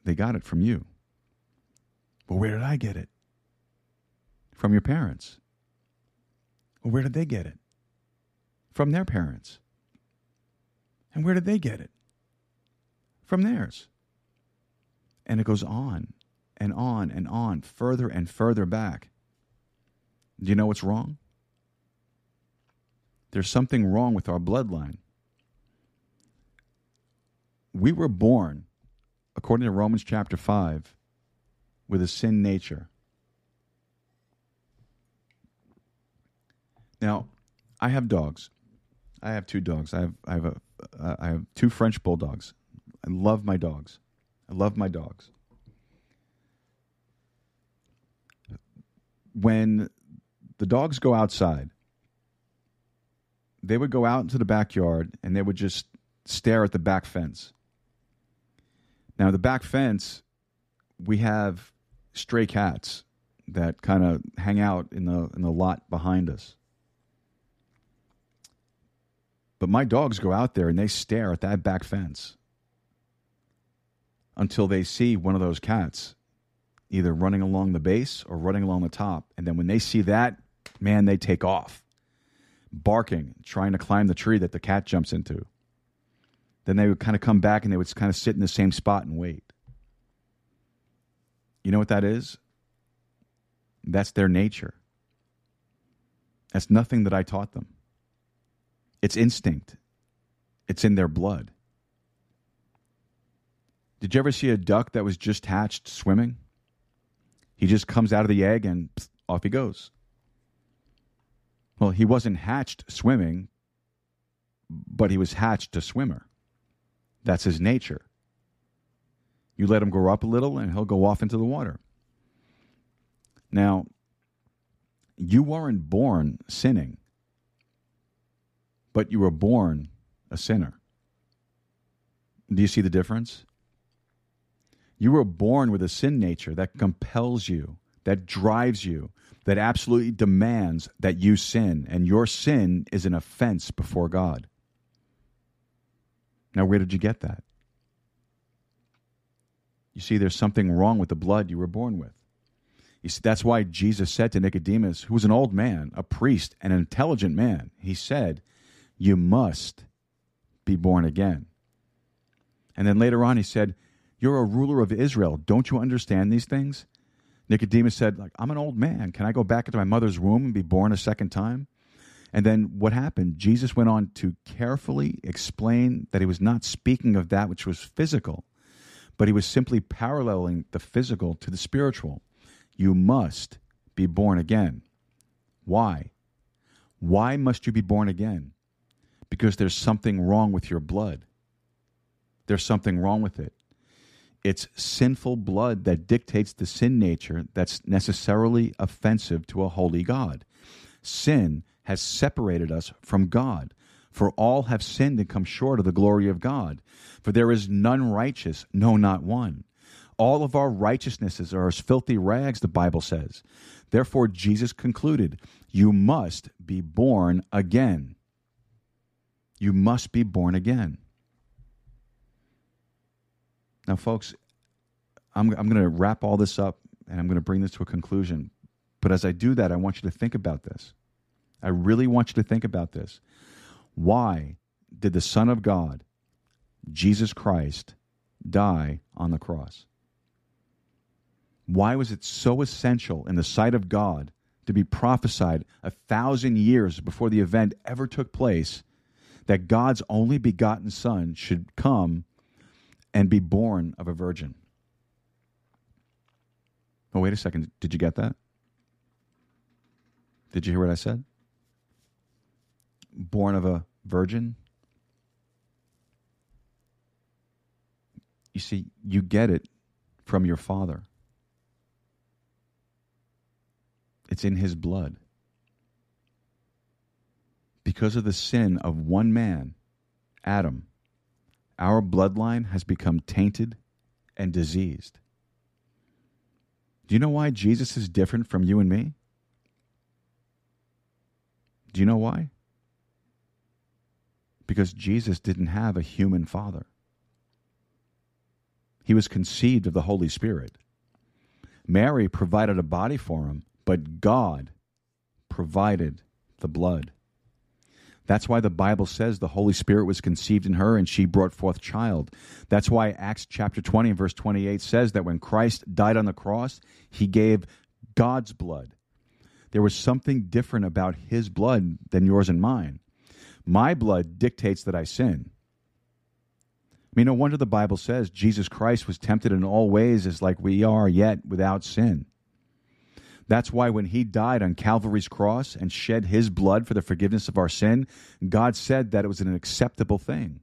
They got it from you. But where did I get it? From your parents. Well, where did they get it? From their parents. And where did they get it? From theirs. And it goes on and on and on, further and further back. Do you know what's wrong? There's something wrong with our bloodline we were born, according to Romans chapter 5, with a sin nature. Now, I have dogs. I have two dogs. I have I have a, uh, I have two French bulldogs. I love my dogs. I love my dogs. When the dogs go outside, they would go out into the backyard and they would just stare at the back fence. Now, the back fence, we have stray cats that kind of hang out in the in the lot behind us. But my dogs go out there and they stare at that back fence until they see one of those cats either running along the base or running along the top. And then when they see that, man, they take off, barking, trying to climb the tree that the cat jumps into then they would kind of come back and they would kind of sit in the same spot and wait. You know what that is? That's their nature. That's nothing that I taught them. It's instinct, it's in their blood. Did you ever see a duck that was just hatched swimming? He just comes out of the egg and pff, off he goes. Well, he wasn't hatched swimming, but he was hatched a swimmer. That's his nature. You let him grow up a little and he'll go off into the water. Now, you weren't born sinning, but you were born a sinner. Do you see the difference? You were born with a sin nature that compels you, that drives you, that absolutely demands that you sin, and your sin is an offense before God. Now, where did you get that? You see, there's something wrong with the blood you were born with. You see, that's why Jesus said to Nicodemus, who was an old man, a priest, an intelligent man, he said, You must be born again. And then later on, he said, You're a ruler of Israel. Don't you understand these things? Nicodemus said, like, I'm an old man. Can I go back into my mother's womb and be born a second time? And then what happened? Jesus went on to carefully explain that he was not speaking of that which was physical, but he was simply paralleling the physical to the spiritual. You must be born again. Why? Why must you be born again? Because there's something wrong with your blood. There's something wrong with it. It's sinful blood that dictates the sin nature that's necessarily offensive to a holy God. Sin has separated us from God. For all have sinned and come short of the glory of God. For there is none righteous, no, not one. All of our righteousnesses are as filthy rags, the Bible says. Therefore, Jesus concluded, You must be born again. You must be born again. Now, folks, I'm, I'm going to wrap all this up and I'm going to bring this to a conclusion. But as I do that, I want you to think about this. I really want you to think about this. Why did the Son of God, Jesus Christ, die on the cross? Why was it so essential in the sight of God to be prophesied a thousand years before the event ever took place that God's only begotten Son should come and be born of a virgin. Oh, wait a second. Did you get that? Did you hear what I said? born of a virgin? You see, you get it from your father. It's in his blood. Because of the sin of one man, Adam, our bloodline has become tainted and diseased. Do you know why Jesus is different from you and me? Do you know why? because Jesus didn't have a human father. He was conceived of the Holy Spirit. Mary provided a body for him, but God provided the blood. That's why the Bible says the Holy Spirit was conceived in her and she brought forth child. That's why Acts chapter 20 and verse 28 says that when Christ died on the cross, he gave God's blood. There was something different about his blood than yours and mine. My blood dictates that I sin. I mean, no wonder the Bible says Jesus Christ was tempted in all ways as like we are, yet without sin. That's why when he died on Calvary's cross and shed his blood for the forgiveness of our sin, God said that it was an acceptable thing.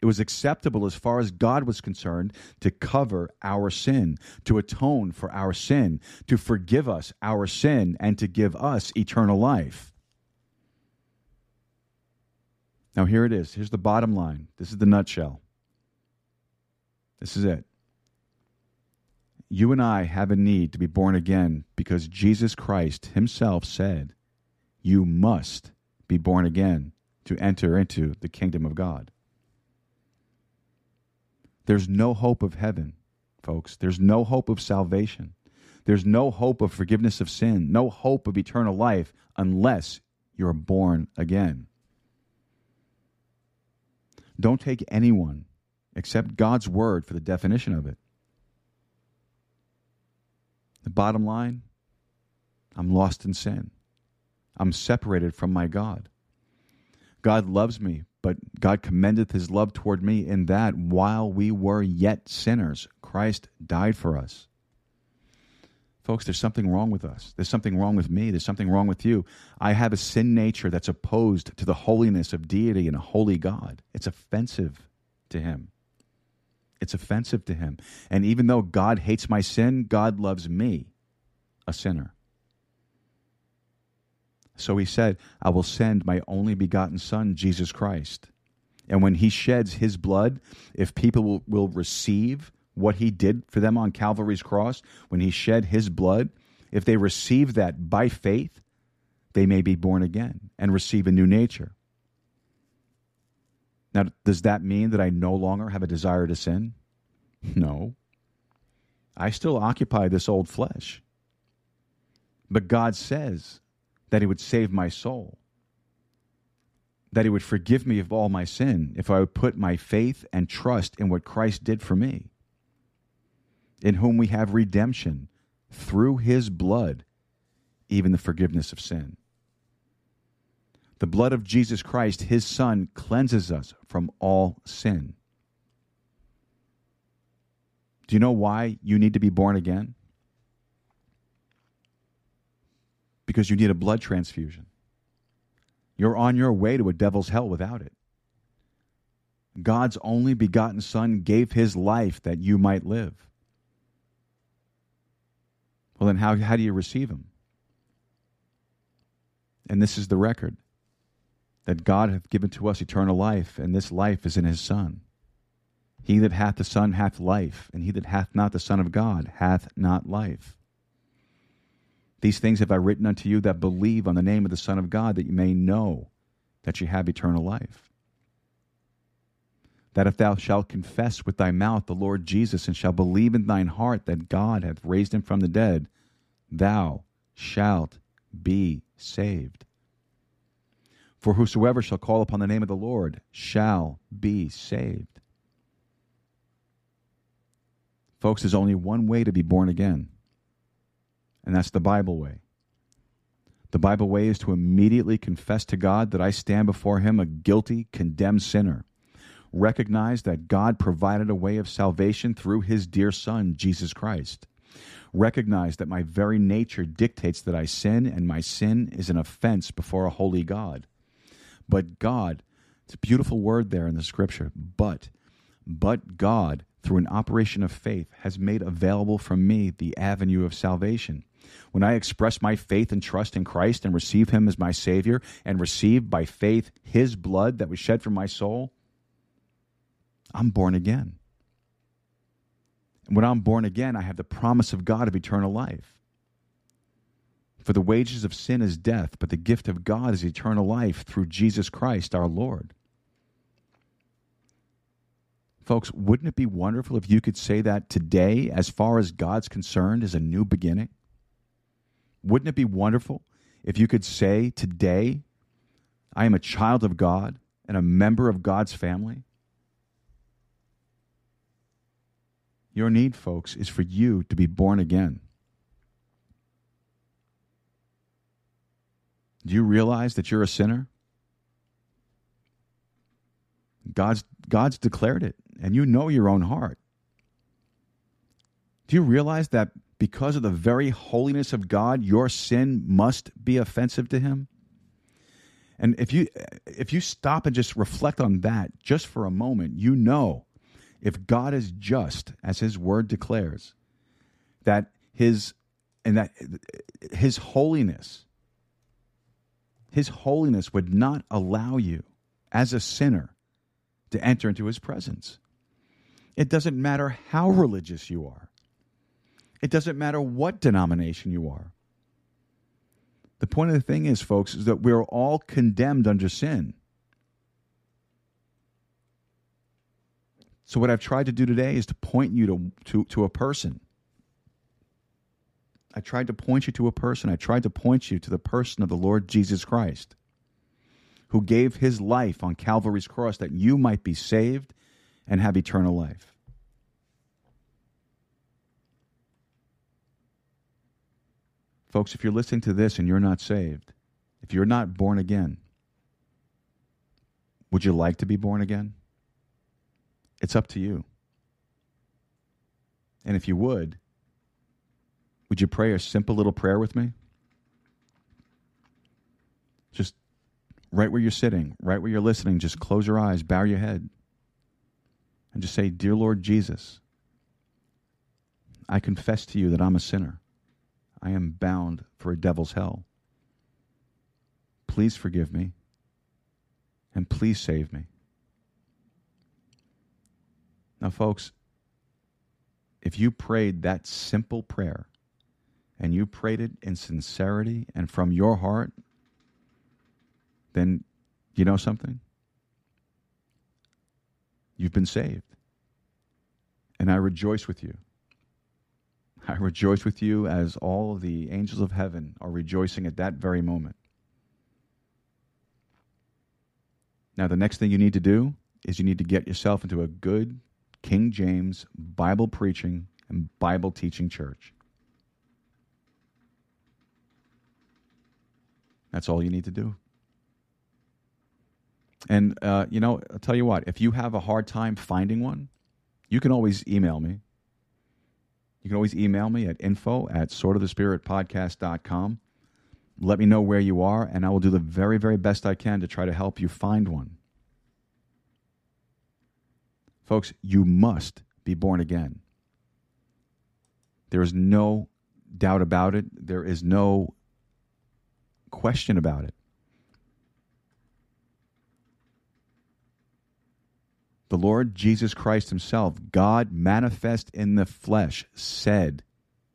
It was acceptable as far as God was concerned to cover our sin, to atone for our sin, to forgive us our sin, and to give us eternal life. Now, here it is. Here's the bottom line. This is the nutshell. This is it. You and I have a need to be born again because Jesus Christ himself said, You must be born again to enter into the kingdom of God. There's no hope of heaven, folks. There's no hope of salvation. There's no hope of forgiveness of sin, no hope of eternal life unless you're born again. Don't take anyone except God's word for the definition of it. The bottom line I'm lost in sin. I'm separated from my God. God loves me, but God commendeth his love toward me in that while we were yet sinners, Christ died for us. Folks, there's something wrong with us. There's something wrong with me. There's something wrong with you. I have a sin nature that's opposed to the holiness of deity and a holy God. It's offensive to him. It's offensive to him. And even though God hates my sin, God loves me, a sinner. So he said, I will send my only begotten Son, Jesus Christ. And when he sheds his blood, if people will, will receive what he did for them on Calvary's cross when he shed his blood, if they receive that by faith, they may be born again and receive a new nature. Now, does that mean that I no longer have a desire to sin? No. I still occupy this old flesh. But God says that He would save my soul, that He would forgive me of all my sin if I would put my faith and trust in what Christ did for me in whom we have redemption through his blood, even the forgiveness of sin. The blood of Jesus Christ, his Son, cleanses us from all sin. Do you know why you need to be born again? Because you need a blood transfusion. You're on your way to a devil's hell without it. God's only begotten Son gave his life that you might live. Well, then how, how do you receive him? And this is the record that God hath given to us eternal life, and this life is in his Son. He that hath the Son hath life, and he that hath not the Son of God hath not life. These things have I written unto you that believe on the name of the Son of God, that you may know that you have eternal life that if thou shalt confess with thy mouth the Lord Jesus, and shalt believe in thine heart that God hath raised him from the dead, thou shalt be saved. For whosoever shall call upon the name of the Lord shall be saved. Folks, there's only one way to be born again, and that's the Bible way. The Bible way is to immediately confess to God that I stand before Him a guilty, condemned sinner Recognize that God provided a way of salvation through his dear Son, Jesus Christ. Recognize that my very nature dictates that I sin, and my sin is an offense before a holy God. But God, it's a beautiful word there in the scripture, but, but God, through an operation of faith, has made available for me the avenue of salvation. When I express my faith and trust in Christ and receive Him as my Savior, and receive by faith His blood that was shed for my soul, I'm born again. And when I'm born again, I have the promise of God of eternal life. For the wages of sin is death, but the gift of God is eternal life through Jesus Christ our Lord. Folks, wouldn't it be wonderful if you could say that today, as far as God's concerned, is a new beginning? Wouldn't it be wonderful if you could say today, I am a child of God and a member of God's family? Your need, folks, is for you to be born again. Do you realize that you're a sinner? God's, God's declared it, and you know your own heart. Do you realize that because of the very holiness of God, your sin must be offensive to Him? And if you if you stop and just reflect on that just for a moment, you know if God is just, as his word declares, that his and that his holiness, his holiness would not allow you as a sinner to enter into his presence. It doesn't matter how religious you are. It doesn't matter what denomination you are. The point of the thing is, folks, is that we're all condemned under sin. So what I've tried to do today is to point you to, to, to a person. I tried to point you to a person. I tried to point you to the person of the Lord Jesus Christ, who gave his life on Calvary's cross that you might be saved and have eternal life. Folks, if you're listening to this and you're not saved, if you're not born again, would you like to be born again? It's up to you. And if you would, would you pray a simple little prayer with me? Just right where you're sitting, right where you're listening, just close your eyes, bow your head, and just say, Dear Lord Jesus, I confess to you that I'm a sinner. I am bound for a devil's hell. Please forgive me, and please save me. Now, folks, if you prayed that simple prayer and you prayed it in sincerity and from your heart, then you know something? You've been saved. And I rejoice with you. I rejoice with you as all of the angels of heaven are rejoicing at that very moment. Now, the next thing you need to do is you need to get yourself into a good King James Bible Preaching and Bible Teaching Church. That's all you need to do. And, uh, you know, I'll tell you what, if you have a hard time finding one, you can always email me. You can always email me at info at podcast.com. Let me know where you are, and I will do the very, very best I can to try to help you find one. Folks, you must be born again. There is no doubt about it, there is no question about it. The Lord Jesus Christ Himself, God manifest in the flesh, said,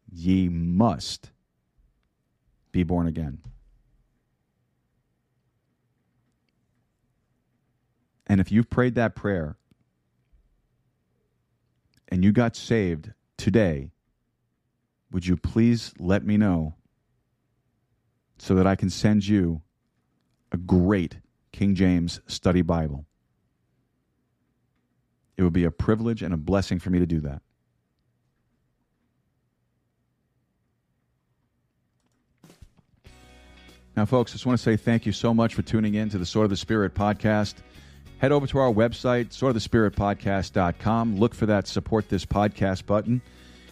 Ye must be born again. And if you've prayed that prayer, and you got saved today, would you please let me know so that I can send you a great King James study Bible? It would be a privilege and a blessing for me to do that. Now, folks, I just want to say thank you so much for tuning in to the Sword of the Spirit podcast head over to our website, swordofthespiritpodcast.com. Look for that support this podcast button.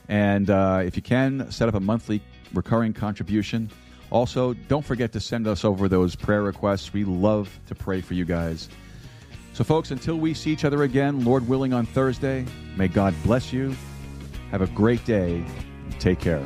And uh, if you can, set up a monthly recurring contribution. Also, don't forget to send us over those prayer requests. We love to pray for you guys. So, folks, until we see each other again, Lord willing, on Thursday, may God bless you. Have a great day. Take care.